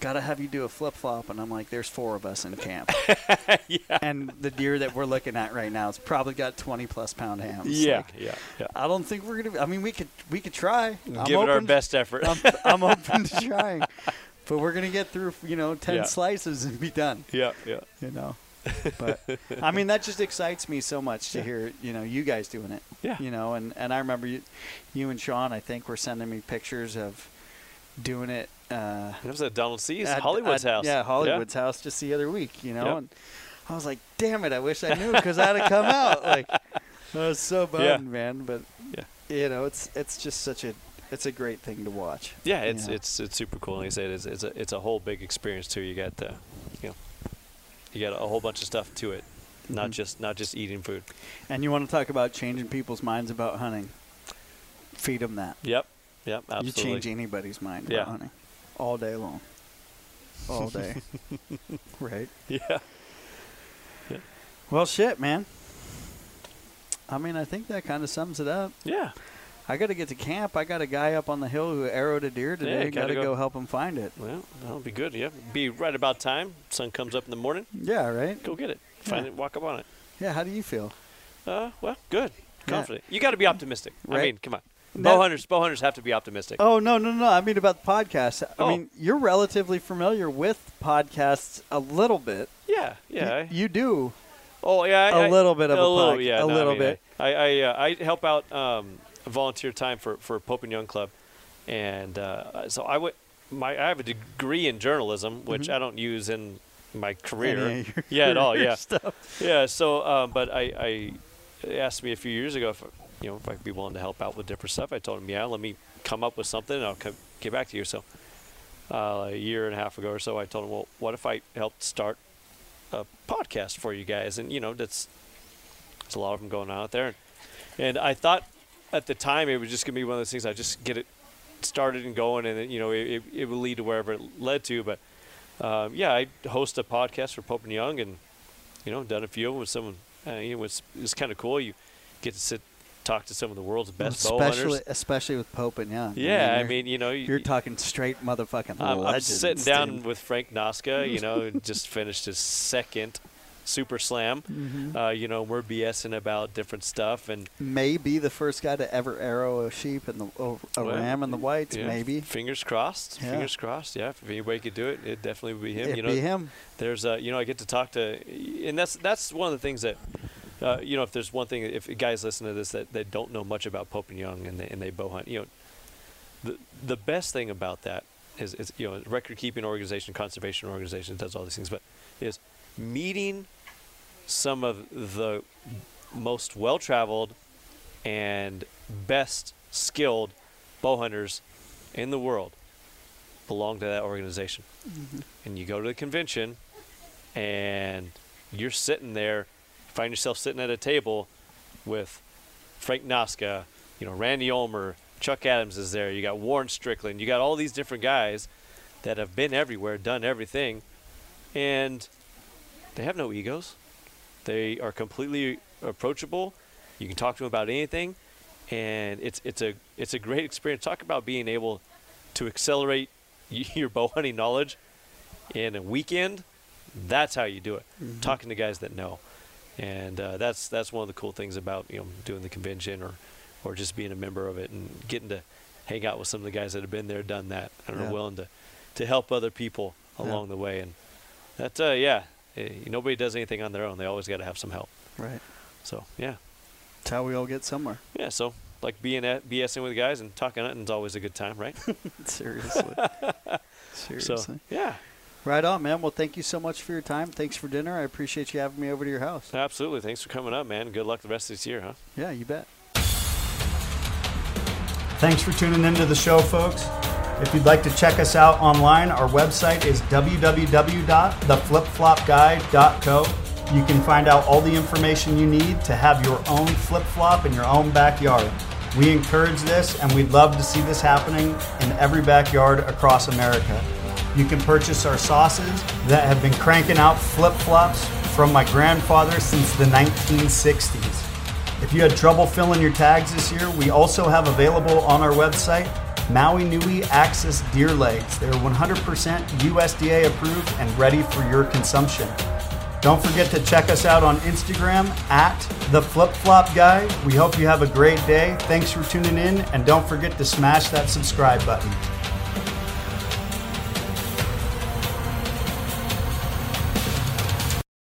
gotta have you do a flip flop." And I'm like, "There's four of us in camp, *laughs* yeah. and the deer that we're looking at right now, it's probably got 20 plus pound hams. Yeah. Like, yeah. Yeah. I don't think we're gonna. I mean, we could, we could try. I'm Give it our best effort. I'm, I'm open to trying, *laughs* but we're gonna get through, you know, 10 Yeah. slices and be done. yeah. Yeah. You know. *laughs* but I mean that just excites me so much to Yeah. hear you know you guys doing it Yeah. you know and and I remember you you and Sean I think were sending me pictures of doing it uh It was at Donald C's, at- Hollywood's at- house. yeah Hollywood's house just the other week you know Yep. and I was like damn it I wish I knew because I'd have come out *laughs* like I was so bummed Yeah. man but Yeah. you know it's it's just such a it's a great thing to watch Yeah, it's Yeah. it's it's super cool. Like I said, it's it's a it's a whole big experience too. You got the, you know, you got a whole bunch of stuff to it, not Mhm. just not just eating food. and you want to talk about changing people's minds about hunting feed them that Yep. Yep. Absolutely. You change anybody's mind Yeah. about hunting all day long. All day. *laughs* right. Yeah. Well, shit, man. I mean, I think that kind of sums it up. Yeah. I got to get to camp. I got a guy up on the hill who arrowed a deer today. Yeah, got gotta go. go help him find it. Well, that'll be good. Yeah. Be right about time. Sun comes up in the morning. Yeah, right? Go get it. Find Yeah. it. Walk up on it. Yeah, how do you feel? Uh, well, good. Yeah. Confident. You got to be optimistic. I mean, come on. Bow hunters, bow hunters have to be optimistic. Oh no no no! I mean about the podcast. I Oh. mean you're relatively familiar with podcasts a little bit. Yeah, yeah. I- You, you do. Oh yeah, A I- I- little bit of a little, pod- yeah, a no, I little mean, bit. I I, uh, I help out um, volunteer time for for Pope and Young Club, and uh, so I would my I have a degree in journalism, which I don't use in my career. Mm-hmm. Any of your- *laughs* yeah, at all. Yeah, Stuff. yeah. So, um, but I, I asked me a few years ago if you know if I'd be willing to help out with different stuff. I told him, yeah, let me come up with something, and I'll come, get back to you. So, uh, a year and a half ago or so, I told him, well, what if I helped start a podcast for you guys? And you know, that's there's a lot of them going out there, and, I thought at the time it was just gonna be one of those things. I just get it started and going, and you know, it, it, it would lead to wherever it led to. But um, yeah, I host a podcast for Pope and Young, and you know, done a few of them with someone. Uh, you know, it's it's kind of cool. You get to sit, talk to some of the world's best especially especially with Pope and Young. Yeah, I you're- mean, you know, you- you're talking straight motherfucking I'm, I'm sitting down dude. with Frank Noska. You know, just finished his second Super Slam. Mm-hmm. Uh, you know, we're BSing about different stuff, and Maybe the first guy to ever arrow a sheep and the a, a Well, ram in the whites. yeah, Maybe Fingers crossed. Yeah. Fingers crossed. Yeah, if anybody could do it, it definitely would be him. it'd you know, be him. there's uh, you know I get to talk to, and that's that's one of the things that. Uh, you know, if there's one thing, if guys listen to this that, that don't know much about Pope and Young and they, and they bow hunt, you know, the the best thing about that is, is you know, record keeping organization, conservation organization does all these things, but is meeting some of the most well traveled and best skilled bow hunters in the world belong to that organization. And you go to the convention and you're sitting there, find yourself sitting at a table with Frank Noska, you know, Randy Ulmer, Chuck Adams is there, you got Warren Strickland, you got all these different guys that have been everywhere, done everything, and they have no egos. They are completely approachable. You can talk to them about anything, and it's it's a it's a great experience. Talk about being able to accelerate *laughs* your bow hunting knowledge in a weekend. That's how you do it. Mm-hmm. Talking to guys that know, and uh, that's that's one of the cool things about you know doing the convention or or just being a member of it and getting to hang out with some of the guys that have been there, done that, and Yeah. are willing to to help other people Yeah. along the way. And that uh, yeah, eh, nobody does anything on their own. They always got to have some help. Right. So yeah, That's how we all get somewhere. yeah. So like being at BSing with guys and talking hunting's always a good time, right? *laughs* Seriously. *laughs* Seriously. so yeah, Right on, man. Well, thank you so much for your time. Thanks for dinner. I appreciate you having me over to your house. absolutely. Thanks for coming up, man. Good luck the rest of this year, huh? Yeah, you bet. Thanks for tuning into the show, folks. If you'd like to check us out online, our website is www.theflipflopguide.co. You can find out all the information you need to have your own flip flop in your own backyard. We encourage this and we'd love to see this happening in every backyard across America. You can purchase our sauces that have been cranking out flip flops from my grandfather since the 1960s. If you had trouble filling your tags this year, we also have available on our website Maui Nui Axis deer legs. They're 100% USDA approved and ready for your consumption. Don't forget to check us out on Instagram at the Flip Flop Guy. We hope you have a great day. Thanks for tuning in, and don't forget to smash that subscribe button.